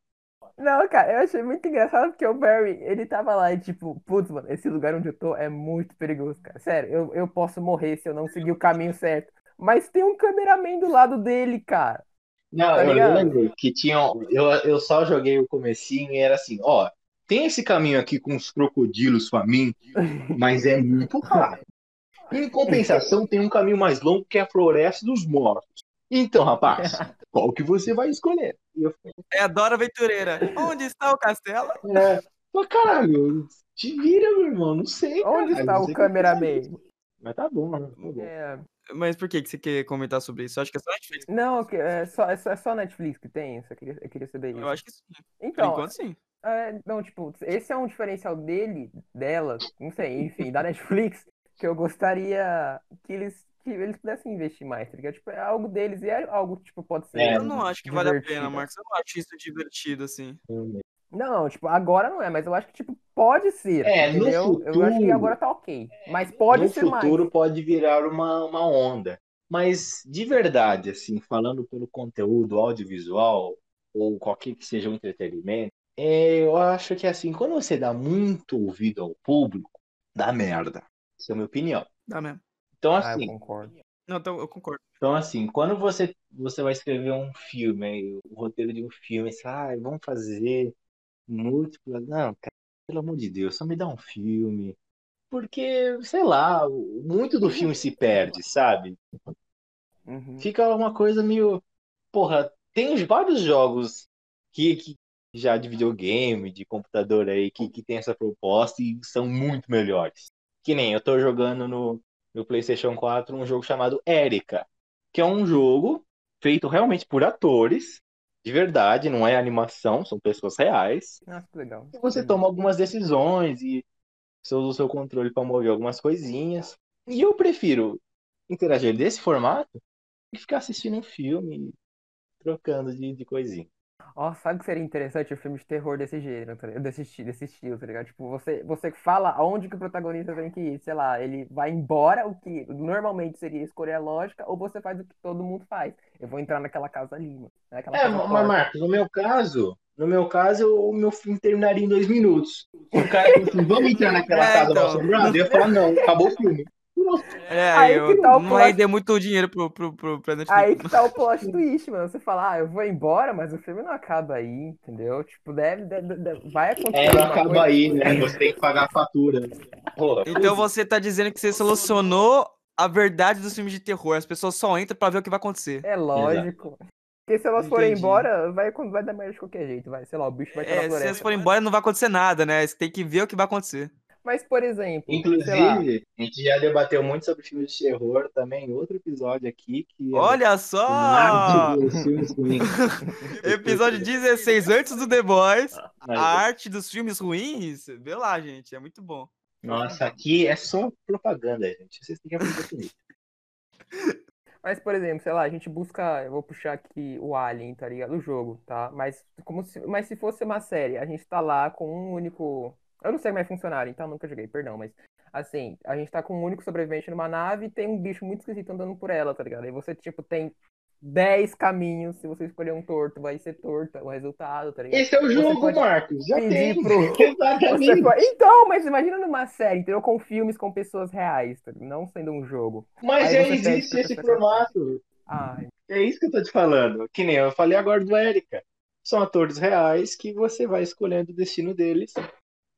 Não, cara, eu achei muito engraçado porque o Barry, ele tava lá e tipo, putz, mano, esse lugar onde eu tô é muito perigoso, cara. Sério, eu, eu posso morrer se eu não seguir o caminho certo. Mas tem um cameraman do lado dele, cara. Não, Tá eu ligado? lembro que tinha. Eu, eu só joguei o comecinho e era assim, ó, tem esse caminho aqui com os crocodilos famintos, mas é muito raro. Em compensação, tem um caminho mais longo que é a Floresta dos Mortos. Então, rapaz, qual que você vai escolher? Eu É a Dora Aventureira. Onde está o castelo? é, mas caralho, te vira, meu irmão, não sei. Onde caralho, está o fazer cameraman? isso. Mas tá bom, mano. Tá bom. É, Mas por que, que você quer comentar sobre isso? Eu acho que é só Netflix. não, é só, é, só, é só Netflix que tem isso. Eu queria, eu queria saber isso. Eu acho que sim. Por Então, enquanto, sim. É, não, tipo, esse é um diferencial dele, dela, não sei, enfim, da Netflix, que eu gostaria que eles, que eles pudessem investir mais, tá ligado? Tipo, é algo deles e é algo, tipo, pode ser. É, Eu não acho que vale a pena, divertido. Marcos. Eu não acho isso divertido, assim. Não, tipo, agora não é, mas eu acho que, tipo, pode ser, É, no entendeu? Eu acho que futuro- agora tá ok, mas pode no ser futuro mais. pode virar uma, uma onda. Mas de verdade, assim, falando pelo conteúdo audiovisual ou qualquer que seja o entretenimento, é, eu acho que assim, quando você dá muito ouvido ao público, dá merda. Essa é a minha opinião. Dá mesmo. Então, Ah, eu assim, concordo. Não, então eu concordo. então, assim, quando você, você vai escrever um filme, aí, o roteiro de um filme, você, ah, vamos fazer múltiplas. Não, cara, pelo amor de Deus, só me dá um filme. Porque, sei lá, muito do filme se perde, sabe? Uhum. Fica uma coisa meio. Porra, tem vários jogos que, que já de videogame, de computador aí, que, que tem essa proposta e são muito melhores. Que nem eu tô jogando no, no PlayStation 4 um jogo chamado Erika, que é um jogo feito realmente por atores, de verdade, não é animação, são pessoas reais. Nossa, que legal. E você toma algumas decisões e você usa o seu controle para mover algumas coisinhas. E eu prefiro interagir desse formato e ficar assistindo um filme, trocando de, de coisinha. Ó, sabe o que seria interessante um filme de terror desse gênero, tá ligado? desse, esti- desse estilo, tá ligado? Tipo, você, você fala aonde que o protagonista tem que ir, sei lá, ele vai embora, o que normalmente seria escolher a lógica, ou você faz o que todo mundo faz. Eu vou entrar naquela casa ali, mano. Naquela É, casa mas torta. Marcos, no meu caso, no meu caso, o meu filme terminaria em dois minutos. Se o cara assim, vamos entrar naquela É, casa então. mal assombrada, eu ia falar, não, acabou o filme. É, Aí eu que tá o não plot- dar muito dinheiro pro, pro, pro, pra Netflix. Aí que tá o plot twist, mano. Você fala, ah, eu vou embora, mas o filme não acaba aí, entendeu? Tipo, deve, deve- deve- vai acontecer. É, não acaba aí, né? Você tem que pagar a fatura. Porra, Então você tá dizendo que você solucionou a verdade dos filmes de terror. As pessoas só entram pra ver o que vai acontecer. É lógico. Porque se elas forem Entendi. embora, vai, vai dar merda de qualquer jeito, vai. Sei lá, o bicho vai estar na É, se floresta. eles forem embora, não vai acontecer nada, né? Você tem que ver o que vai acontecer. Mas, por exemplo, sei lá, Inclusive, a gente já debateu muito sobre filmes de terror também outro episódio aqui. Que é Olha o só! marketing dos filmes ruins. Episódio 16, antes do The Boys. Mas, A arte dos filmes ruins. Vê lá, gente. É muito bom. Nossa, aqui é só propaganda, gente. Vocês têm que aprender com isso. mas, por exemplo, sei lá, a gente busca, eu vou puxar aqui o Alien, tá ligado? O jogo, tá? Mas, como se, mas se fosse uma série, a gente tá lá com um único. Eu não sei como é funcionar, então nunca joguei, perdão, mas assim, a gente tá com um único sobrevivente numa nave e tem um bicho muito esquisito andando por ela, tá ligado? Aí você, tipo, tem 10 caminhos, se você escolher um torto, vai ser torto o resultado, tá ligado? Esse é o jogo, pode Marcos. Já tem. pro- Exatamente. pode- Então, mas imagina numa série, entendeu? Com filmes com pessoas reais, tá não sendo um jogo. Mas Aí já existe esse pessoa formato. Ai, É isso que eu tô te falando. Que nem eu falei agora do Erika. São atores reais que você vai escolhendo o destino deles.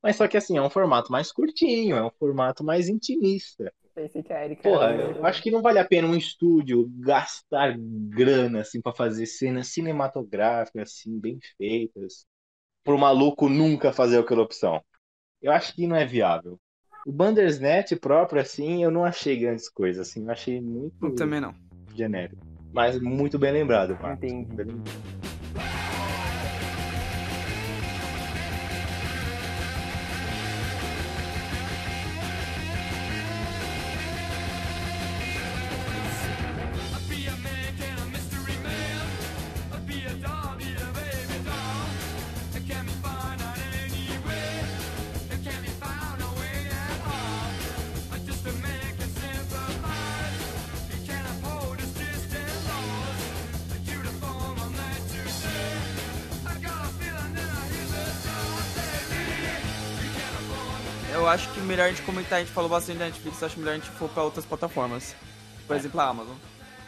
Mas só que assim, é um formato mais curtinho, é um formato mais intimista. pensei que a Erika Porra, era... eu acho que não vale a pena um estúdio gastar grana assim para fazer cenas cinematográficas assim bem feitas, pro maluco nunca fazer aquela opção. Eu acho que não é viável. O Bandersnatch próprio assim, eu não achei grandes coisas assim, eu achei muito Eu também não. genérico, mas muito bem lembrado, Marcos. Entendi. Bem lembrado. Eu acho que melhor a gente comentar, a gente falou bastante da Netflix, eu acho melhor a gente for pra outras plataformas. Por exemplo, a Amazon.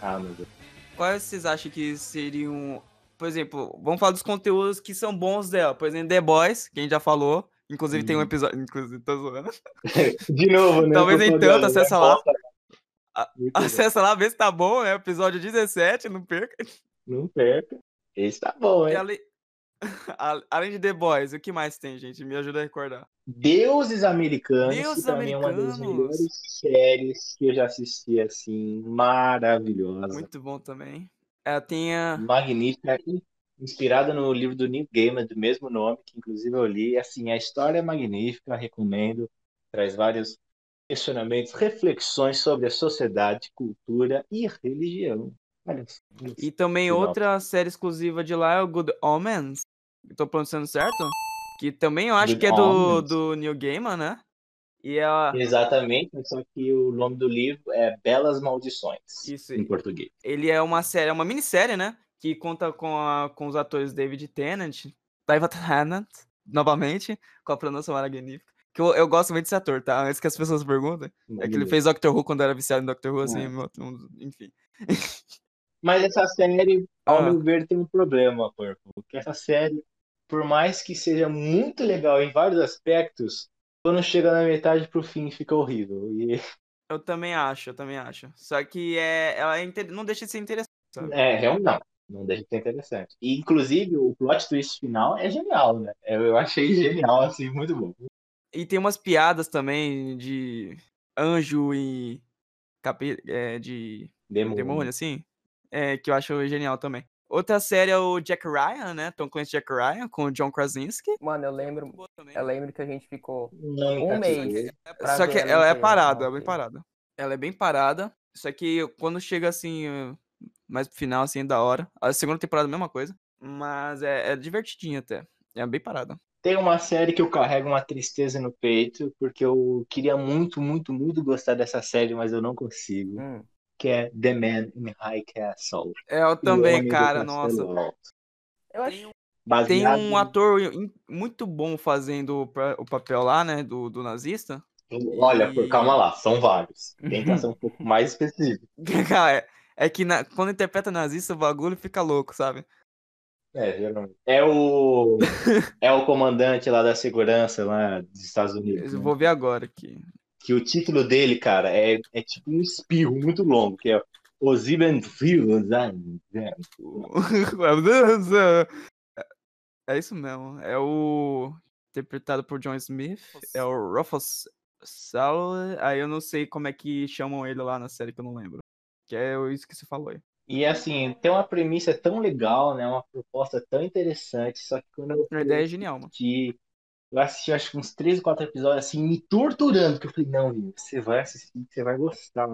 Ah, meu Deus. Quais vocês acham que seriam. Por exemplo, vamos falar dos conteúdos que são bons dela. Por exemplo, The Boys, que a gente já falou. Inclusive tem um Uhum. episódio. Inclusive, tô zoando. De novo, né? Talvez nem tanto, né? acessa lá. Muito bom. Acessa lá, vê se tá bom, né? Episódio 17, não perca. Não perca. Esse tá bom, E hein? além... a- além de The Boys, o que mais tem, gente? Me ajuda a recordar. Deuses Americanos, Deuses que pra mim é uma das Americanos. melhores séries que eu já assisti, assim, maravilhosa, Muito bom também. É, tem a. magnífica, in- inspirada no livro do Neil Gaiman, do mesmo nome, que inclusive eu li, assim, a história é magnífica, recomendo, traz vários questionamentos, reflexões sobre a sociedade, cultura e religião. E também Final. outra série exclusiva de lá é o Good Omens. Tô pronunciando certo? Que também eu acho Good que é do, Omens. do Neil Gaiman, né? E ela, Exatamente, só que o nome do livro é Belas Maldições, Isso em português. ele é uma série, é uma minissérie, né? Que conta com, a, com os atores David Tennant, David Tennant, novamente, com a pronúncia magnífica. Que eu, eu gosto muito desse ator, tá? Antes que as pessoas perguntem. É que ele fez Doctor Who quando era viciado em Doctor Who, assim, É. enfim. Mas essa série, ao Ah. meu ver, tem um problema, Purple. Que essa série, por mais que seja muito legal em vários aspectos, quando chega na metade pro fim fica horrível. E Eu também acho, eu também acho. Só que é, ela é inter- não deixa de ser interessante. sabe? é, realmente não. Não deixa de ser interessante. E, inclusive, o plot twist final é genial, né? Eu, eu achei genial, assim, muito bom. E tem umas piadas também de anjo e cape... é, de Demônio. demônio, assim, é, que eu acho genial também. Outra série é o Jack Ryan, né? Tom Clancy Jack Ryan, com o John Krasinski. Mano, eu lembro, Boa também. eu lembro que a gente ficou Não um mês pra Só que ela é parada, ela é bem parada. Ela é bem parada, só que quando chega assim, mais pro final, assim, é da hora. A segunda temporada, é a mesma coisa, mas é, é divertidinha até. É bem parada. Tem uma série que eu carrego uma tristeza no peito, porque eu queria muito, muito, muito gostar dessa série, mas eu não consigo. Hum. Que é The Man in High Castle. É, eu O também, cara, nossa. Alto. Eu acho. Tem Baseado um ator muito bom fazendo o pa- o papel lá, né, do, do nazista. Olha, E- calma lá, são vários. Tenta ser um pouco mais específico. Cara, é, é que na- quando interpreta nazista, o bagulho fica louco, sabe? É, geralmente. É o, é o comandante lá da segurança lá dos Estados Unidos. Eu né? vou ver agora aqui. Que o título dele, cara, é, é tipo um espirro muito longo, que é Os Even É isso mesmo. É o. Interpretado por John Smith. É o Rufus Sewell. Aí eu não sei como é que chamam ele lá na série que eu não lembro. Que é isso que você falou aí. E assim, tem uma premissa tão legal, né? Uma proposta tão interessante, só que quando eu A ideia é genial, mano. assisti, eu assisti acho que uns 3 ou 4 episódios assim, me torturando, que eu falei, não, Vini, você vai assistir, você vai gostar.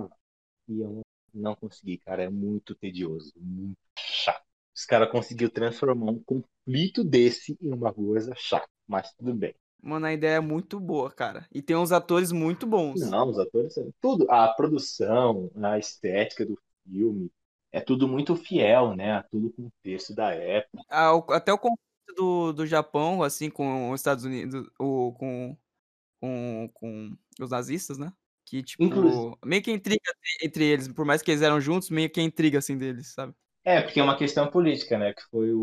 E eu não, consegui, cara, é muito tedioso, muito chato. Os caras conseguiram transformar um conflito desse em uma coisa chata, mas tudo bem. Mano, a ideia é muito boa, cara. E tem uns atores muito bons. Não, os atores, tudo, a produção, a estética do filme, é tudo muito fiel, né? A tudo com o texto da época. Ah, até o conflito do, do Japão, assim, com os Estados Unidos, o, com, com, com os nazistas, né? Que, tipo, Inclusive- meio que intriga entre- eles, por mais que eles eram juntos, meio que a intriga, assim, deles, sabe? É, porque é uma questão política, né? Que foi o,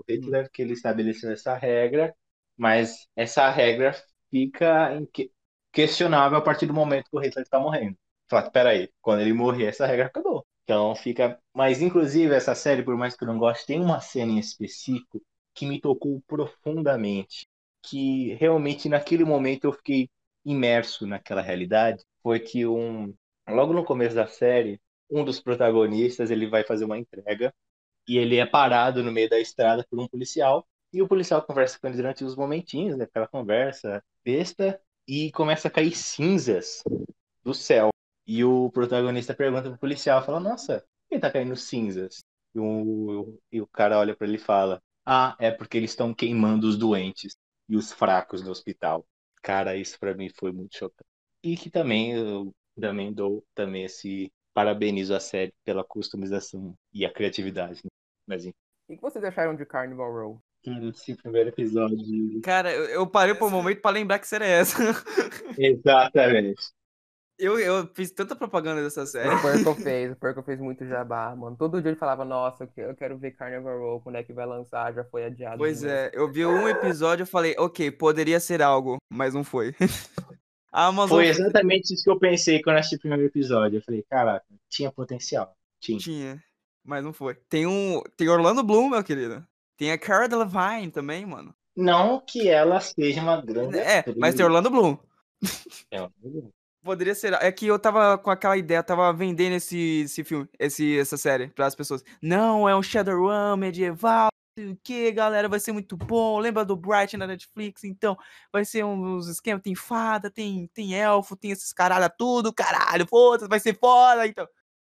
o Hitler que ele estabeleceu essa regra, mas essa regra fica em que- questionável a partir do momento que o Hitler está morrendo. Fala, peraí, quando ele morrer, essa regra acabou. Então fica. Mas, inclusive, essa série, por mais que eu não goste, tem uma cena em específico que me tocou profundamente. Que realmente, naquele momento, eu fiquei imerso naquela realidade. Foi que um. Logo no começo da série, um dos protagonistas ele vai fazer uma entrega e ele é parado no meio da estrada por um policial e o policial conversa com ele durante os momentinhos, né, aquela conversa besta e começa a cair cinzas do céu e o protagonista pergunta pro policial, fala, nossa, por que tá caindo cinzas? E o, e o cara olha para ele e fala, ah, é porque eles estão queimando os doentes e os fracos no hospital. Cara, isso para mim foi muito chocante. E que também eu também dou também esse parabenizo a série pela customização e a criatividade. Né? Mas enfim. O que vocês acharam de Carnival Row? Cara, esse primeiro episódio. Cara, eu, eu parei por um momento pra lembrar que série é essa. Exatamente. Eu, eu fiz tanta propaganda dessa série. O Perco fez, o Perco fez muito jabá, mano. Todo dia ele falava, nossa, eu que- eu quero ver Carnival Row, quando é que vai lançar? Já foi adiado. Pois é, eu vi um episódio e falei, ok, poderia ser algo, mas não foi. A Amazon Foi exatamente isso que eu pensei quando assisti o primeiro episódio. Eu falei, caraca, tinha potencial. Tinha. tinha, mas não foi. Tem um. Tem Orlando Bloom, meu querido. Tem a Cara Delevingne também, mano. Não que ela seja uma grande. É, atriz. mas tem Orlando Bloom. É, uma- Poderia ser. É que eu tava com aquela ideia, tava vendendo esse, esse filme, esse, essa série para as pessoas. Não, é um Shadowrun medieval, o que, galera, vai ser muito bom. Lembra do Bright na Netflix? Então, vai ser uns esquemas, tem fada, tem, tem elfo, tem esses caralho tudo, caralho, foda vai ser foda, então.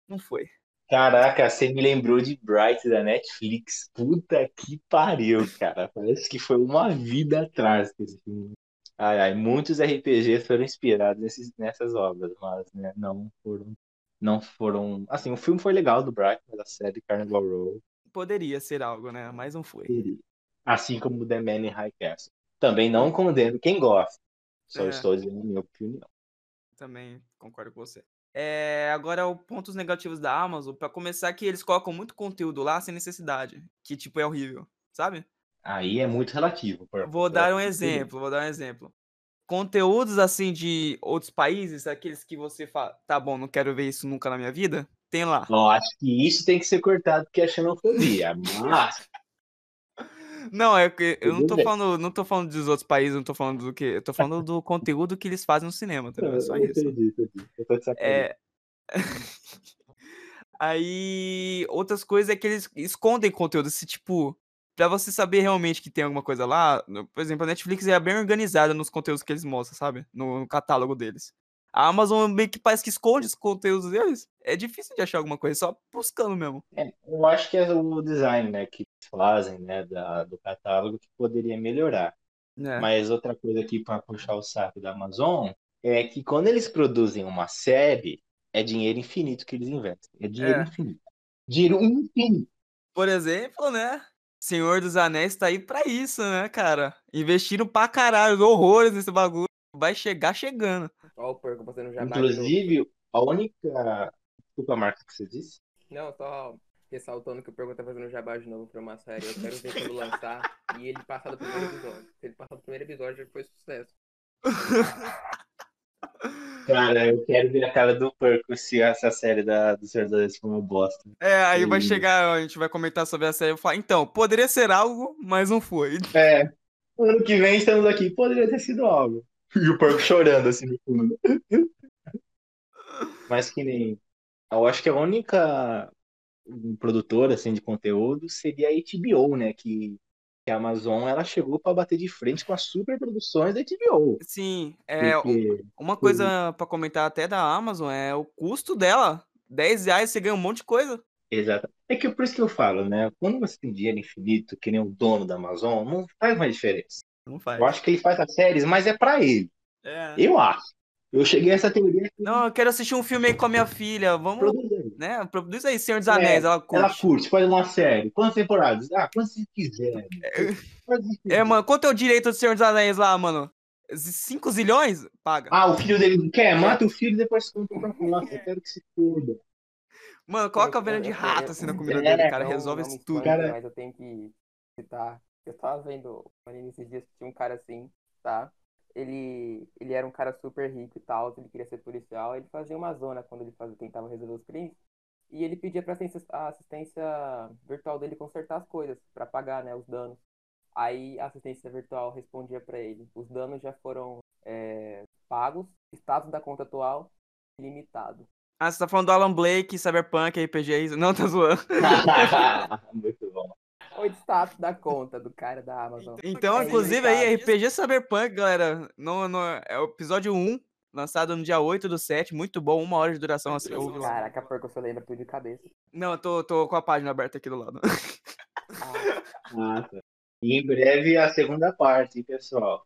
Não foi. Caraca, você me lembrou de Bright da Netflix. Puta que pariu, cara. Parece que foi uma vida atrás desse filme. Ai, ai, muitos RPGs foram inspirados nesses, nessas obras, mas né, não foram. Não foram. Assim, o filme foi legal do Bright, mas a série Carnival Row Poderia ser algo, né? Mas não foi. Assim como The Man in High Castle. Também não condeno quem gosta. Só É. estou dizendo a minha opinião. Também concordo com você. É, agora, os pontos negativos da Amazon, pra começar, que eles colocam muito conteúdo lá sem necessidade. Que, tipo, é horrível, sabe? Aí é muito relativo. por- Vou dar um por- exemplo, vou dar um exemplo. Conteúdos assim de outros países, aqueles que você fala, tá bom, não quero ver isso nunca na minha vida, tem lá. Eu acho que isso tem que ser cortado porque é xenofobia. Mas Não, é que eu não tô falando, não tô falando dos outros países, não tô falando do que, eu tô falando do conteúdo que eles fazem no cinema, entendeu? É só isso. entendi, entendi. Eu tô de sacanagem. É. Aí, outras coisas é que eles escondem conteúdo, se tipo, pra você saber realmente que tem alguma coisa lá, por exemplo, a Netflix é bem organizada nos conteúdos que eles mostram, sabe? No, no catálogo deles. A Amazon meio que parece que esconde os conteúdos deles. É difícil de achar alguma coisa, só buscando mesmo. É, eu acho que é o design, né, que eles fazem, né, da, do catálogo que poderia melhorar. É. Mas outra coisa aqui para puxar o saco da Amazon é que quando eles produzem uma série, é dinheiro infinito que eles investem. É dinheiro É. infinito. Dinheiro infinito. Por exemplo, né? Senhor dos Anéis tá aí pra isso, né, cara? Investiram pra caralho, horrores nesse bagulho. Vai chegar chegando. Ó o Perco fazendo jabá. Inclusive, a única. Desculpa a marca que você disse. Não, só ressaltando que o Perco tá fazendo jabá de novo pra uma série. Eu quero ver quando lançar e ele passar do primeiro episódio. Se ele passar do primeiro episódio, já foi sucesso. Cara, eu quero ver a cara do Perco se essa série da, do Senhor dos Anéis for uma bosta. É, aí vai Isso. chegar, a gente vai comentar sobre a série e eu falar, então, poderia ser algo, mas não foi. É. Ano que vem estamos aqui. Poderia ter sido algo. E o porco chorando assim no fundo. Mas que nem. Eu acho que a única produtora assim, de conteúdo seria a HBO, né? Que, que a Amazon ela chegou para bater de frente com as superproduções da HBO. Sim, é, Porque, uma coisa pra comentar até da Amazon é o custo dela. 10 reais você ganha um monte de coisa. exato. É que por isso que eu falo, né? Quando você tem dinheiro infinito, que nem o dono da Amazon, não faz mais diferença. Não faz. Eu acho que ele faz as séries, mas é para ele. É. Eu acho. Eu cheguei a essa teoria que Não, eu quero assistir um filme aí com a minha filha. Vamos. Né? Produz aí, Senhor dos É, Anéis, ela Ela curte. curte, faz uma série. Quantas temporadas? Ah, quantas você quiser. Quantas É, mano, quanto é o direito do Senhor dos Anéis lá, mano? 5 zilhões? Paga. Ah, o filho dele quer? Mata o filho e depois compra pra Nossa, eu quero que se foda. Mano, coloca a eu- de rato assim na comida É, dele, cara. Não- Resolve não isso tudo. Cara- Mas eu tenho que citar. Eu tava vendo esses dias, tinha um cara assim, tá? Ele, ele era um cara super rico e tal, ele queria ser policial, ele fazia uma zona quando ele fazia, tentava resolver os crimes. E ele pedia pra assistência, a assistência virtual dele consertar as coisas, pra pagar, né, os danos. Aí a assistência virtual respondia pra ele: os danos já foram é, pagos, status da conta atual limitado. Ah, você tá falando do Alan Blake, Cyberpunk, RPG? Não, tá zoando. Muito bom. O status da conta do cara da Amazon. Então, É inclusive aí. RPG Cyberpunk, galera, no, no, é o episódio 1, lançado no dia 8 do 7, muito bom, uma hora de duração. Assim, ouve lá. Caraca, porco, você lembra tudo de cabeça. Não, eu tô, tô com a página aberta aqui do lado. Ah, Ah, tá. E em breve a segunda parte, hein, pessoal?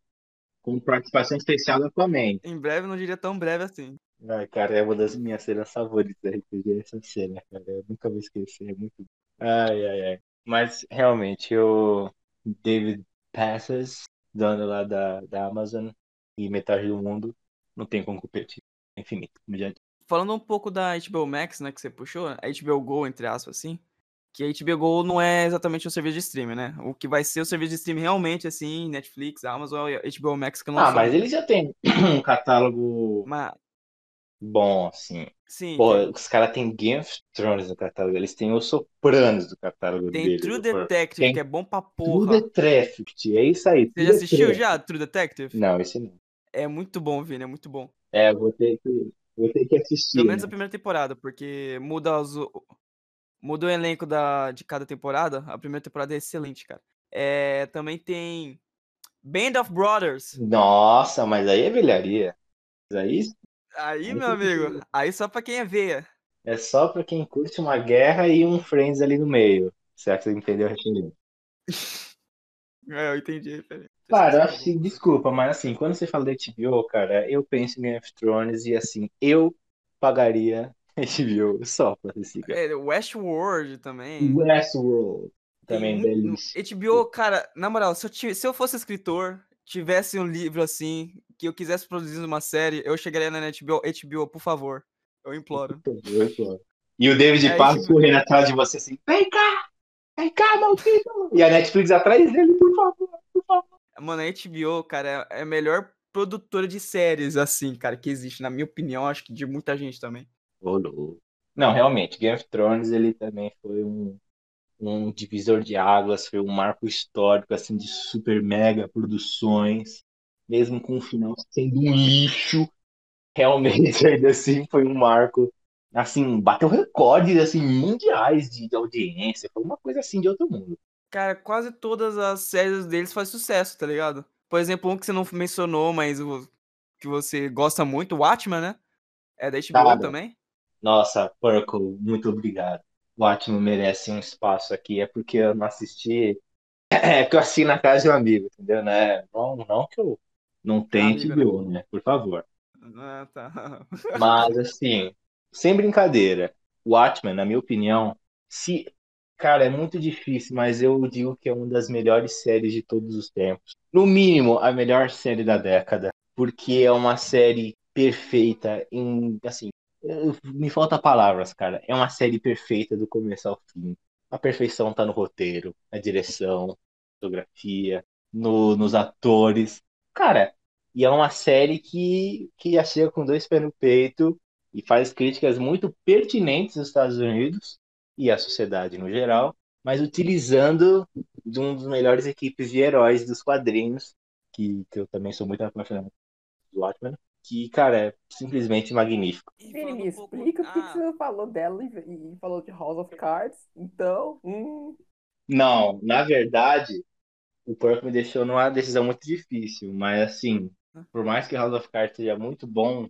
Com participação especial da Flamengo. em breve, não diria tão breve assim. Ai, cara, é uma das minhas cenas favoritas da RPG, essa cena, cara. Eu nunca vou esquecer, é muito. Ai, ai, ai. Mas realmente, eu David Passes, dono lá da, da Amazon e metade do mundo, não tem como competir. É infinito. Falando um pouco da HBO Max, né, que você puxou, a HBO Go, entre aspas, assim, que a HBO Go não é exatamente um serviço de streaming, né? O que vai ser o serviço de streaming realmente, assim, Netflix, Amazon HBO Max que não Ah, mas ele já tem um catálogo Mas, bom, assim. sim, Pô, os caras têm Game of Thrones no catálogo, eles têm Os Sopranos do catálogo tem deles. True. Detective, Tem que é bom pra True porra. Detective, é isso aí. Você True já assistiu já, True Detective? Não, esse não. É muito bom, Vini, é muito bom. É, vou ter que, vou ter que assistir, Pelo menos a né? primeira temporada, porque muda, os, muda o elenco da, de cada temporada. A primeira temporada é excelente, cara. É, também tem Band of Brothers. Nossa, mas aí é velharia. Mas Aí Aí, meu amigo, aí só pra quem é veia. é só pra quem curte uma guerra e um Friends ali no meio. Será que você entendeu a referência? É, eu entendi a referência. Cara, eu acho que, desculpa, mas assim, quando você fala da HBO, cara, eu penso em Game of Thrones e assim, eu pagaria HBO só pra assistir. cara. É, Westworld também. Westworld, também belíssimo. HBO, cara, na moral, se eu, se eu fosse escritor, tivesse um livro assim, que eu quisesse produzir uma série, eu chegaria na HBO, HBO, por favor. Eu imploro. Westworld. E o David tipo- correndo atrás de você assim, vem cá, vem cá, maldito! E a Netflix atrás dele, por favor, por favor. Mano, a HBO, cara, é a melhor produtora de séries, assim, cara, que existe, na minha opinião, acho que de muita gente também. Ô, louco. Não, realmente, Game of Thrones ele também foi um, um divisor de águas, foi um marco histórico assim de super mega produções, mesmo com o final sendo um lixo, realmente ainda assim foi um marco, assim, bateu recordes assim mundiais de, de audiência, foi uma coisa assim de outro mundo. Cara, quase todas as séries deles fazem sucesso, tá ligado? Por exemplo, um que você não mencionou, mas o que você gosta muito, o Watchmen, né? É da HBO Cara. também. Nossa, Purple, muito obrigado. O Atman merece um espaço aqui, é porque eu não assisti, é que eu assisti na casa de um amigo, entendeu? Né? Não, não que eu não amigo, HBO, né? Por favor. Ah, tá. Mas, assim, sem brincadeira, Watchmen, na minha opinião, se. Cara, é muito difícil, mas eu digo que é uma das melhores séries de todos os tempos. No mínimo, a melhor série da década. Porque é uma série perfeita em. Assim, me falta palavras, cara. É uma série perfeita do começo ao fim. A perfeição tá no roteiro, na direção, fotografia, no, nos atores. Cara, e é uma série que, que já chega com dois pés no peito e faz críticas muito pertinentes aos Estados Unidos e à sociedade no geral, mas utilizando de um dos melhores equipes de heróis dos quadrinhos, que, que eu também sou muito apaixonado do Watchmen, que, cara, é simplesmente magnífico. E Vini, falando me um pouco- explica por que que Ah, você não falou dela e, e falou de House of Cards. Então, hum, Não, na verdade, o Porco me deixou numa decisão muito difícil, mas assim, por mais que House of Cards seja muito bom,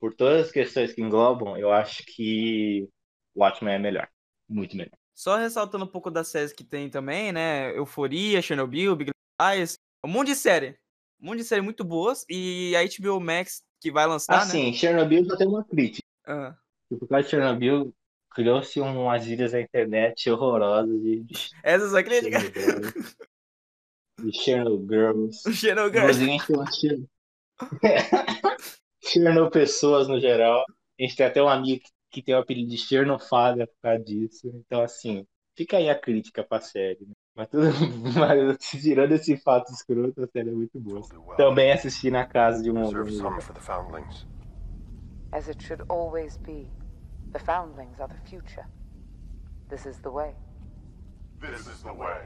por todas as questões que englobam, eu acho que Watchmen é melhor. Muito melhor. Só ressaltando um pouco das séries que tem também, né? Euforia, Chernobyl, Big Lies. Um monte de série. Um monte de série muito boas. E a HBO Max, que vai lançar, né? Assim, Chernobyl já tem uma crítica. Ah, Por causa de Chernobyl, criou-se umas gírias na internet horrorosas de, essa é a sua crítica? Chernobyl, de. Chernobyl. Inclusive, a gente tem uma Cher- Cherno pessoas no geral. A gente tem até um amigo que- tem o apelido de Chernofada por causa disso. Então, assim, fica aí a crítica pra série. Né? Mas, tudo... Mas tirando esse fato escroto, a série é muito boa. Também assisti na casa de um amigo. some for the foundlings. As it should always be. The foundlings are the future. This is the way. This is the way.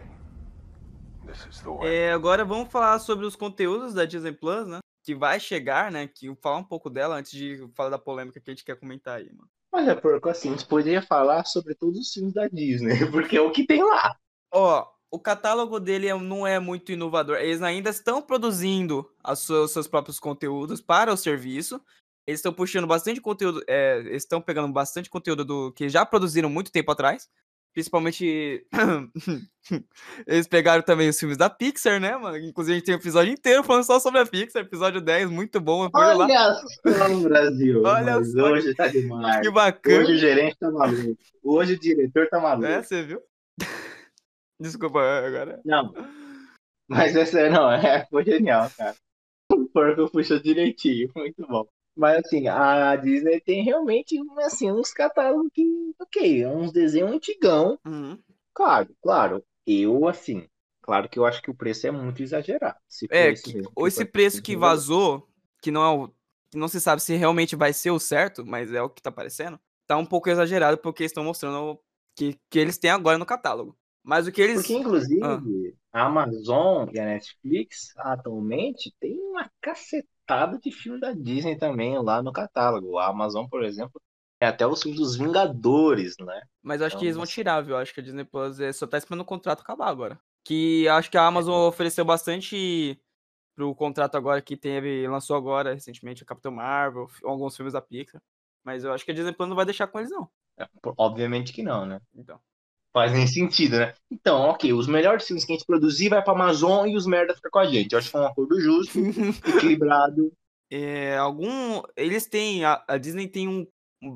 This is the way. É, agora vamos falar sobre os conteúdos da Disney Plus, né? Que vai chegar, né? Que falar um pouco dela antes de falar da polêmica que a gente quer comentar aí, mano. Olha, porco, assim, a gente poderia falar sobre todos os filmes da Disney, porque é o que tem lá. Ó, o catálogo dele é- não é muito inovador. Eles ainda estão produzindo as suas- seus próprios conteúdos para o serviço. Eles estão puxando bastante conteúdo, é, eles estão pegando bastante conteúdo do que já produziram muito tempo atrás. Principalmente. Eles pegaram também os filmes da Pixar, né, mano? Inclusive, a gente tem um episódio inteiro falando só sobre a Pixar, episódio 10, muito bom. Foi lá. Olha só, Brasil. Olha mas só hoje tá demais. Que bacana. Hoje o gerente tá maluco. Hoje o diretor tá maluco. É, você viu? Desculpa, agora. Não, Mas essa não, é, foi genial, cara. O porco puxou direitinho, muito bom. Mas assim, a Disney tem realmente assim, uns catálogos que, ok, uns desenhos antigão. Uhum. Claro, claro. Eu, assim, claro que eu acho que o preço é muito exagerado. Se for É, esse que- ou esse preço que vazou, que não é o. que não se sabe se realmente vai ser o certo, mas é o que tá aparecendo, tá um pouco exagerado porque eles estão mostrando que, que eles têm agora no catálogo. Mas o que eles. Porque, inclusive, Ah. a Amazon e a Netflix atualmente tem uma cacetada de filme da Disney também lá no catálogo. A Amazon, por exemplo, é até os filmes dos Vingadores, né? Mas eu acho que Então, eles vão tirar, viu? Eu acho que a Disney Plus é, só tá esperando o contrato acabar agora. Que acho que a Amazon ofereceu bastante pro contrato agora que teve, lançou agora recentemente a Capitão Marvel, alguns filmes da Pixar. Mas eu acho que a Disney Plus não vai deixar com eles, não. É, Obviamente que não, né? Então. Faz nem sentido, né? Então, ok, os melhores filmes que a gente produzir vai pra Amazon e os merda ficam com a gente. Eu acho que foi um acordo justo, equilibrado. É, algum. Eles têm. A, a Disney tem um.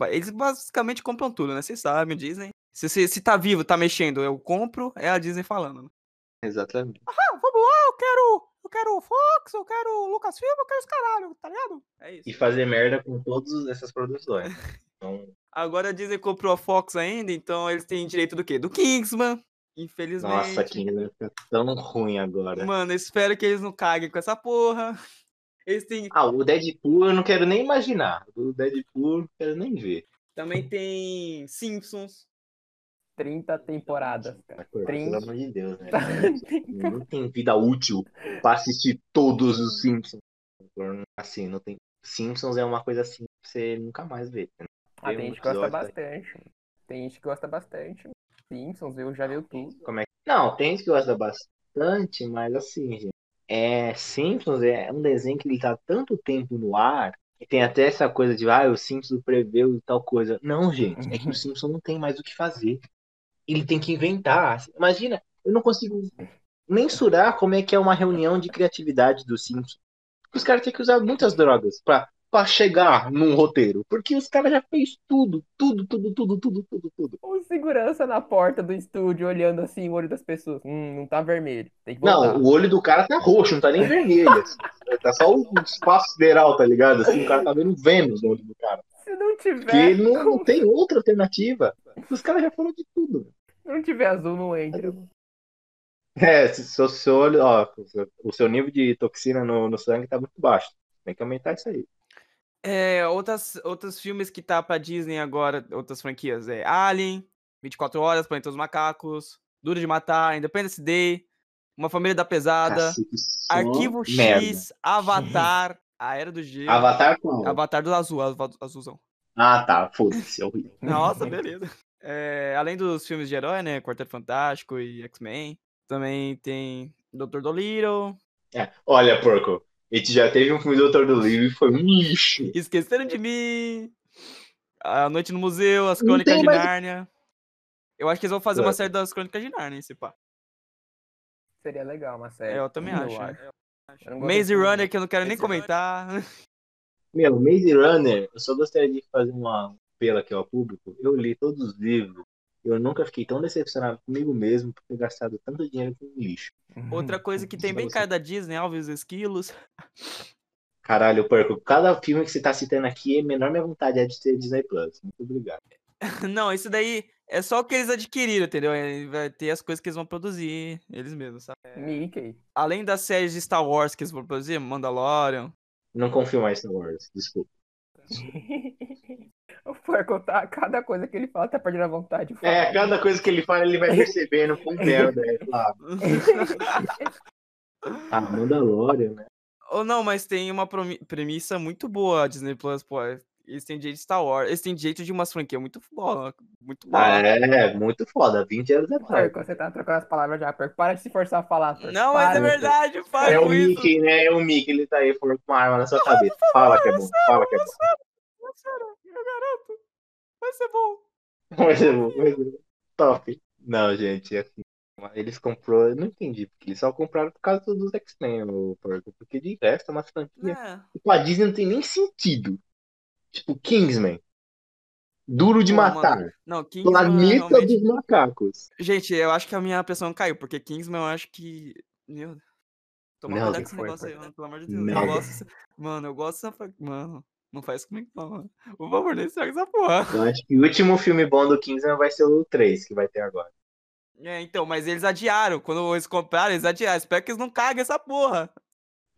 Eles basicamente compram tudo, né? Vocês sabem, Disney. Se, se, se tá vivo, tá mexendo, eu compro, é a Disney falando. né? Exatamente. Ah, vamos lá, eu quero. Eu quero Fox, eu quero Lucasfilm, eu quero os caralho, tá ligado? É isso. E fazer merda com todas essas produções. Então, Agora a Disney comprou a Fox ainda, então eles têm direito do quê? Do Kingsman. Infelizmente. nossa, que fica tão ruim agora. Mano, espero que eles não caguem com essa porra. Eles têm. Ah, o Deadpool eu não quero nem imaginar. O Deadpool eu não quero nem ver. Também tem Simpsons. 30 temporadas, cara. Pelo 30. amor de Deus, né? Não tem vida útil pra assistir todos os Simpsons. Assim, não tem. Simpsons é uma coisa assim que você nunca mais vê. né? Ah, Tem gente que gosta bastante. Tem gente que gosta bastante. Simpsons, eu já viu tudo. Como é que... Não, tem gente que gosta bastante, mas assim, gente. É, Simpsons é um desenho que ele tá tanto tempo no ar que tem até essa coisa de, ah, o Simpsons preveu e tal coisa. Não, gente, é que o Simpsons não tem mais o que fazer. Ele tem que inventar. Imagina, eu não consigo mensurar como é que é uma reunião de criatividade do Simpsons. Os caras têm que usar muitas drogas pra, pra chegar num roteiro. Porque os caras já fez tudo, tudo, tudo, tudo, tudo, tudo, tudo. O segurança na porta do estúdio olhando assim o olho das pessoas. Hum, não tá vermelho. Não, o olho do cara tá roxo, não tá nem vermelho. assim. Tá só o espaço sideral, tá ligado? Assim, o cara tá vendo Vênus no olho do cara. Se não tiver, Porque não, não tem outra alternativa. Os caras já falaram de tudo. se não tiver azul, não entra. É, se se o seu olho, ó, o seu- o seu nível de toxina no, no sangue tá muito baixo. Tem que aumentar isso aí. É, outras, outros filmes que tá pra Disney agora, outras franquias, é Alien, 24 Horas, Planeta dos Macacos, Duro de Matar, Independence Day, Uma Família da Pesada, Arquivo merda. X, Avatar, A Era do Gelo, Avatar qual? Avatar do Azul, Azulzão. Ah, tá. Foda-se, é horrível. Nossa, beleza. É, além dos filmes de herói, né, Quarteto Fantástico e X-Men, também tem Dr. Dolittle, É, Olha, porco. A gente já teve um filme do Doutor do Livro e foi um lixo. Esqueceram de Mim, A Noite no Museu, As Crônicas de mais- Nárnia. Eu acho que eles vão fazer uma É. série das Crônicas de Nárnia, esse pá. Seria legal uma série. É, eu também Eu acho. acho. Eu não gosto Maze Runner, que eu não quero nem Maze Runner. comentar. Meu, Maze Runner, eu só gostaria de fazer uma apelo aqui ao público. Eu li todos os livros. Eu nunca fiquei tão decepcionado comigo mesmo por ter gastado tanto dinheiro com lixo. Outra coisa que tem bem cara da Disney, Alves e Esquilos. Caralho, porco. Cada filme que você tá citando aqui, é menor minha vontade é de ter Disney Plus. Muito obrigado. Não, isso daí é só o que eles adquiriram, entendeu? Aí Vai ter as coisas que eles vão produzir, eles mesmos, sabe? Mickey. Além das séries de Star Wars que eles vão produzir, Mandalorian. Não confio mais em Star Wars, desculpa. o porco tá. Cada coisa que ele fala tá perdendo a vontade. É, cada coisa que ele fala, ele vai percebendo com merda, é claro. Ah, Mandalorian, né? Ou não, mas tem uma premissa muito boa a Disney Plus, pô. Eles têm jeito de Star Wars, eles têm jeito de umas franquias muito boa, muito boa. Ah, é, muito foda. 20 anos atrás. Porco, você tá trocando as palavras já, porco. Para de se forçar a falar, porco. Não, mas é verdade, para É o. Mickey, né? É o Mickey, ele tá aí com uma arma na sua cabeça. Fala que é bom, fala que é bom. É sério, eu garanto. Vai ser bom. Vai ser bom, vai ser bom. Top. Não, gente, assim, eles comprou, eu não entendi, porque eles só compraram por causa dos X-Men, porque de resto é uma franquia. É. Tipo, a Disney não tem nem sentido. Tipo, Kingsman. Duro de Pô, matar. mano, Não, Kingsman Planeta realmente... dos macacos. Gente, eu acho que a minha pressão caiu, porque Kingsman eu acho que... Meu... Toma Não, cuidado com esse negócio aí, mano, pelo amor de Deus. Não. Eu gosto. Mano, eu gosto dessa. Mano, não faz comigo, não, mano. Por favor, nem estraga essa porra. Eu acho que o último filme bom do Kingsman vai ser o 3 que vai ter agora. É, então, mas eles adiaram. Quando eles compraram, eles adiaram. Espero que eles não caguem essa porra.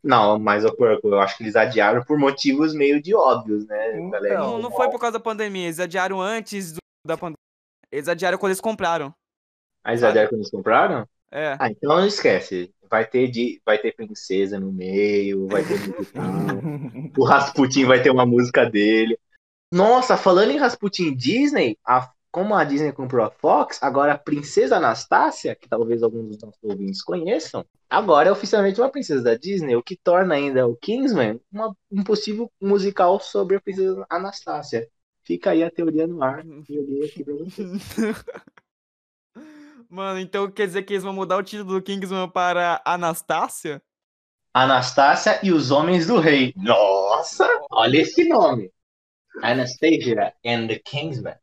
Não, mas eu, eu acho que eles adiaram por motivos meio de óbvios, né, Então. galera? Não, não foi por causa da pandemia. Eles adiaram antes do- da pandemia. Eles adiaram quando eles compraram. A Isadora que eles compraram? É. Ah, então não esquece. Vai ter, de, vai ter princesa no meio, vai ter o Rasputin vai ter uma música dele. Nossa, falando em Rasputin Disney, a- como a Disney comprou a Fox, agora a Princesa Anastácia, que talvez alguns dos nossos ouvintes conheçam, agora é oficialmente uma princesa da Disney, o que torna ainda o Kingsman uma- um possível musical sobre a Princesa Anastácia. Fica aí a teoria no ar. Joguei aqui pra vocês. Mano, então quer dizer que eles vão mudar o título do Kingsman para Anastácia? Anastácia e os Homens do Rei. Nossa, olha esse nome. Anastasia and the Kingsman.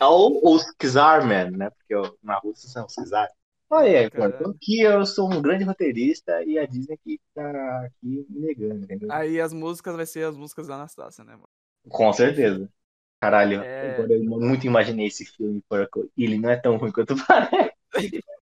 Ou os Czarmen, né? Porque na Rússia são os Czar. Olha aí, Caralho. pô, aqui eu sou um grande roteirista e a Disney que tá aqui negando, entendeu? Aí as músicas vai ser as músicas da Anastácia, né, mano? Com certeza. Caralho, É. agora eu muito imaginei esse filme, porque ele não é tão ruim quanto parece.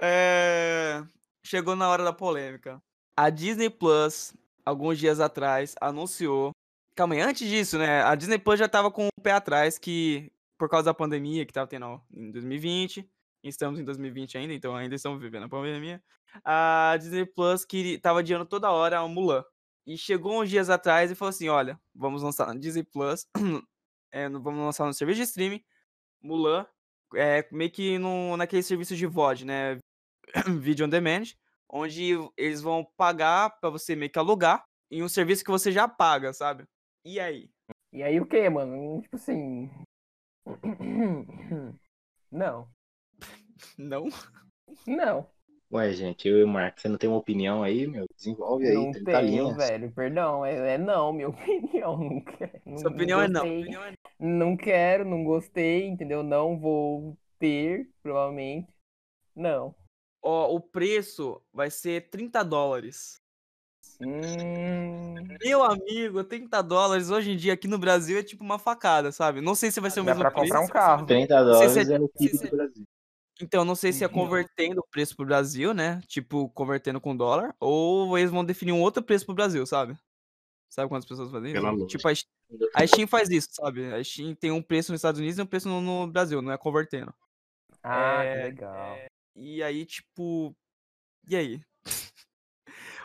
É, Chegou na hora da polêmica. A Disney Plus, alguns dias atrás, anunciou. Calma aí, antes disso, né? A Disney Plus já tava com o pé atrás que, por causa da pandemia que tava tendo em 2020, estamos em 2020 ainda, então ainda estamos vivendo a pandemia. A Disney Plus que tava adiando toda hora a Mulan. E chegou uns dias atrás e falou assim: olha, vamos lançar na Disney Plus, é, vamos lançar no serviço de streaming, Mulan, é, meio que no, naquele serviço de VOD, né? Video on Demand, onde eles vão pagar pra você meio que alugar em um serviço que você já paga, sabe? E aí? E aí o que, mano? Tipo assim. Não. Não? Não. Ué, gente, eu e o Marcos, você não tem uma opinião aí, meu? Desenvolve aí, não 30 tenho, linhas. velho. Perdão. É, é não, minha opinião. Não. Não, Sua não opinião é não. Opinião é Não quero, não gostei, entendeu? Não vou ter, provavelmente. Não. Ó, o preço vai ser 30 dólares. Hum, Meu amigo, 30 dólares hoje em dia aqui no Brasil é tipo uma facada, sabe? Não sei se vai ser o dá mesmo pra preço. comprar um carro. 30 sei dólares se é- é o PIB é- do Brasil. Então, não sei se é Uhum. convertendo o preço pro Brasil, né? Tipo, convertendo com dólar, ou eles vão definir um outro preço pro Brasil, sabe? Sabe quantas pessoas fazem isso? Pela. Tipo, a, Steam- a Steam faz isso, sabe? A Steam tem um preço nos Estados Unidos e um preço no, no Brasil, não é convertendo. Ah, É, que legal. E aí, tipo. E aí?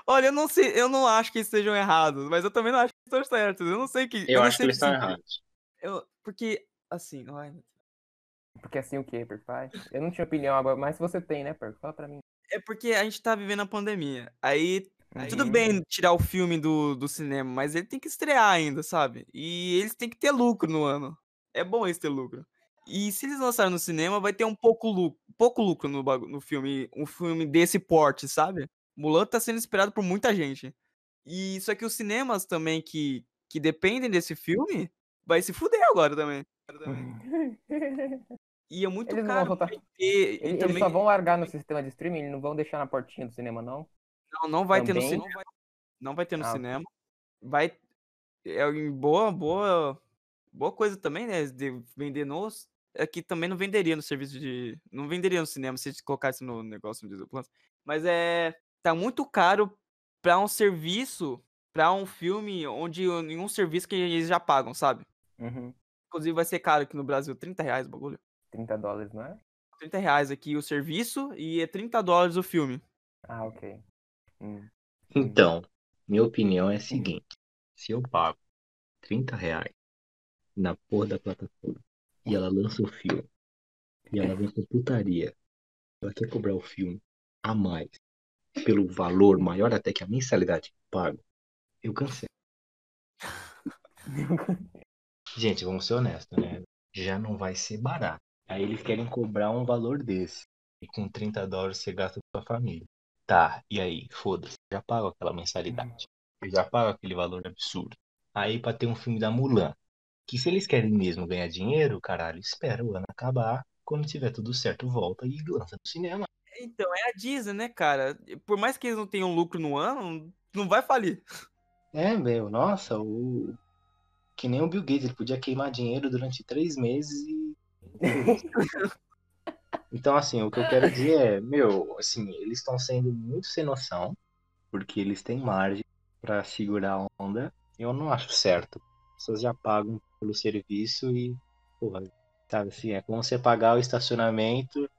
Olha, eu não sei, eu não acho que eles estejam errados, mas eu também não acho que estão certos. Eu não sei que. Eu não acho que eles estão errados. Eu, porque, assim, ai, Porque assim o quê, Perpai? Eu não tinha opinião agora, mas você tem, né, Perco? Fala pra mim. é porque a gente tá vivendo a pandemia. Aí Tudo Uhum. bem tirar o filme do, do cinema, mas ele tem que estrear ainda, sabe? E eles têm que ter lucro no ano. É bom eles ter lucro. E se eles lançarem no cinema, vai ter um pouco lucro, pouco lucro no, no filme, um filme desse porte, sabe? Mulan tá sendo esperado por muita gente. E só que os cinemas também que, que dependem desse filme, vai se fuder agora também. E é muito Eles não vão caro soltar- ter, Eles, eles também só vão largar no sistema de streaming, eles não vão deixar na portinha do cinema, não? Não, não vai ter no Também? cinema. Não vai ter no Ah, cinema. Vai. É boa, boa. Boa coisa também, né? De vender nos. É que também não venderia no serviço de. Não venderia no cinema se eles colocassem no negócio no Disney Plus. Mas é. Tá muito caro pra um serviço. Pra um filme onde nenhum serviço que eles já pagam, sabe? Uhum. Inclusive vai ser caro aqui no Brasil, 30 reais o bagulho. 30 dólares, não é? 30 reais aqui o serviço e é 30 dólares o filme. Ah, ok. Hum. Então, minha opinião é a seguinte: se eu pago 30 reais na porra da plataforma e ela lança o filme e ela vem com putaria, ela quer cobrar o filme a mais pelo valor maior até que a mensalidade que eu pago, eu cancelo. Gente, vamos ser honestos, né? Já não vai ser barato. Aí eles querem cobrar um valor desse. E com 30 dólares você gasta com sua família. Tá, e aí? Foda-se. Já pago aquela mensalidade. Eu já pago aquele valor absurdo. Aí pra ter um filme da Mulan. Que se eles querem mesmo ganhar dinheiro, caralho, espera o ano acabar. Quando tiver tudo certo, volta e lança no cinema. Então, é a Disney, né, cara? Por mais que eles não tenham lucro no ano, não vai falir. É, meu, nossa, o. Que nem o Bill Gates, ele podia queimar dinheiro durante três meses e. Então, assim, o que eu quero dizer é, meu, assim, eles estão sendo muito sem noção, porque eles têm margem pra segurar a onda. Eu não acho certo. As pessoas já pagam pelo serviço e, porra, sabe assim, é como você pagar o estacionamento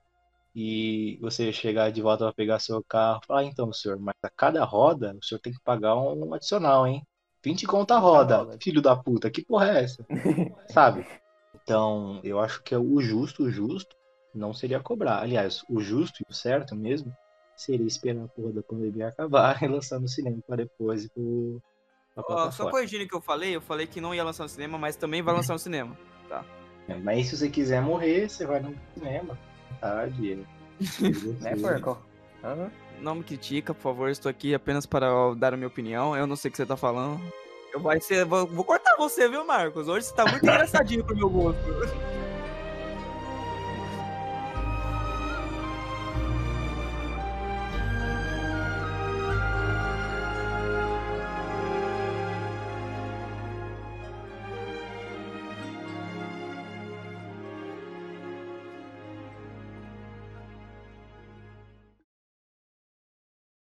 e você chegar de volta para pegar seu carro, falar, ah, então, senhor, mas a cada roda o senhor tem que pagar um adicional, hein? 20 conta a roda, roda. filho da puta, que porra é essa? Sabe? Então, eu acho que é o justo, o justo, não seria cobrar. Aliás, o justo e o certo mesmo seria esperar a porra da pandemia acabar e lançar no cinema para depois ir pro, Ó, só corrigindo o que eu falei, eu falei que não ia lançar no cinema, mas também vai lançar no cinema. É, Mas se você quiser morrer, você vai no cinema. Tarde. Né, porco? Aham. Não me critica, por favor, estou aqui apenas para dar a minha opinião. Eu não sei o que você tá falando. Eu vai ser, vou, vou cortar você, viu, Marcos? Hoje você tá muito engraçadinho pro meu gosto.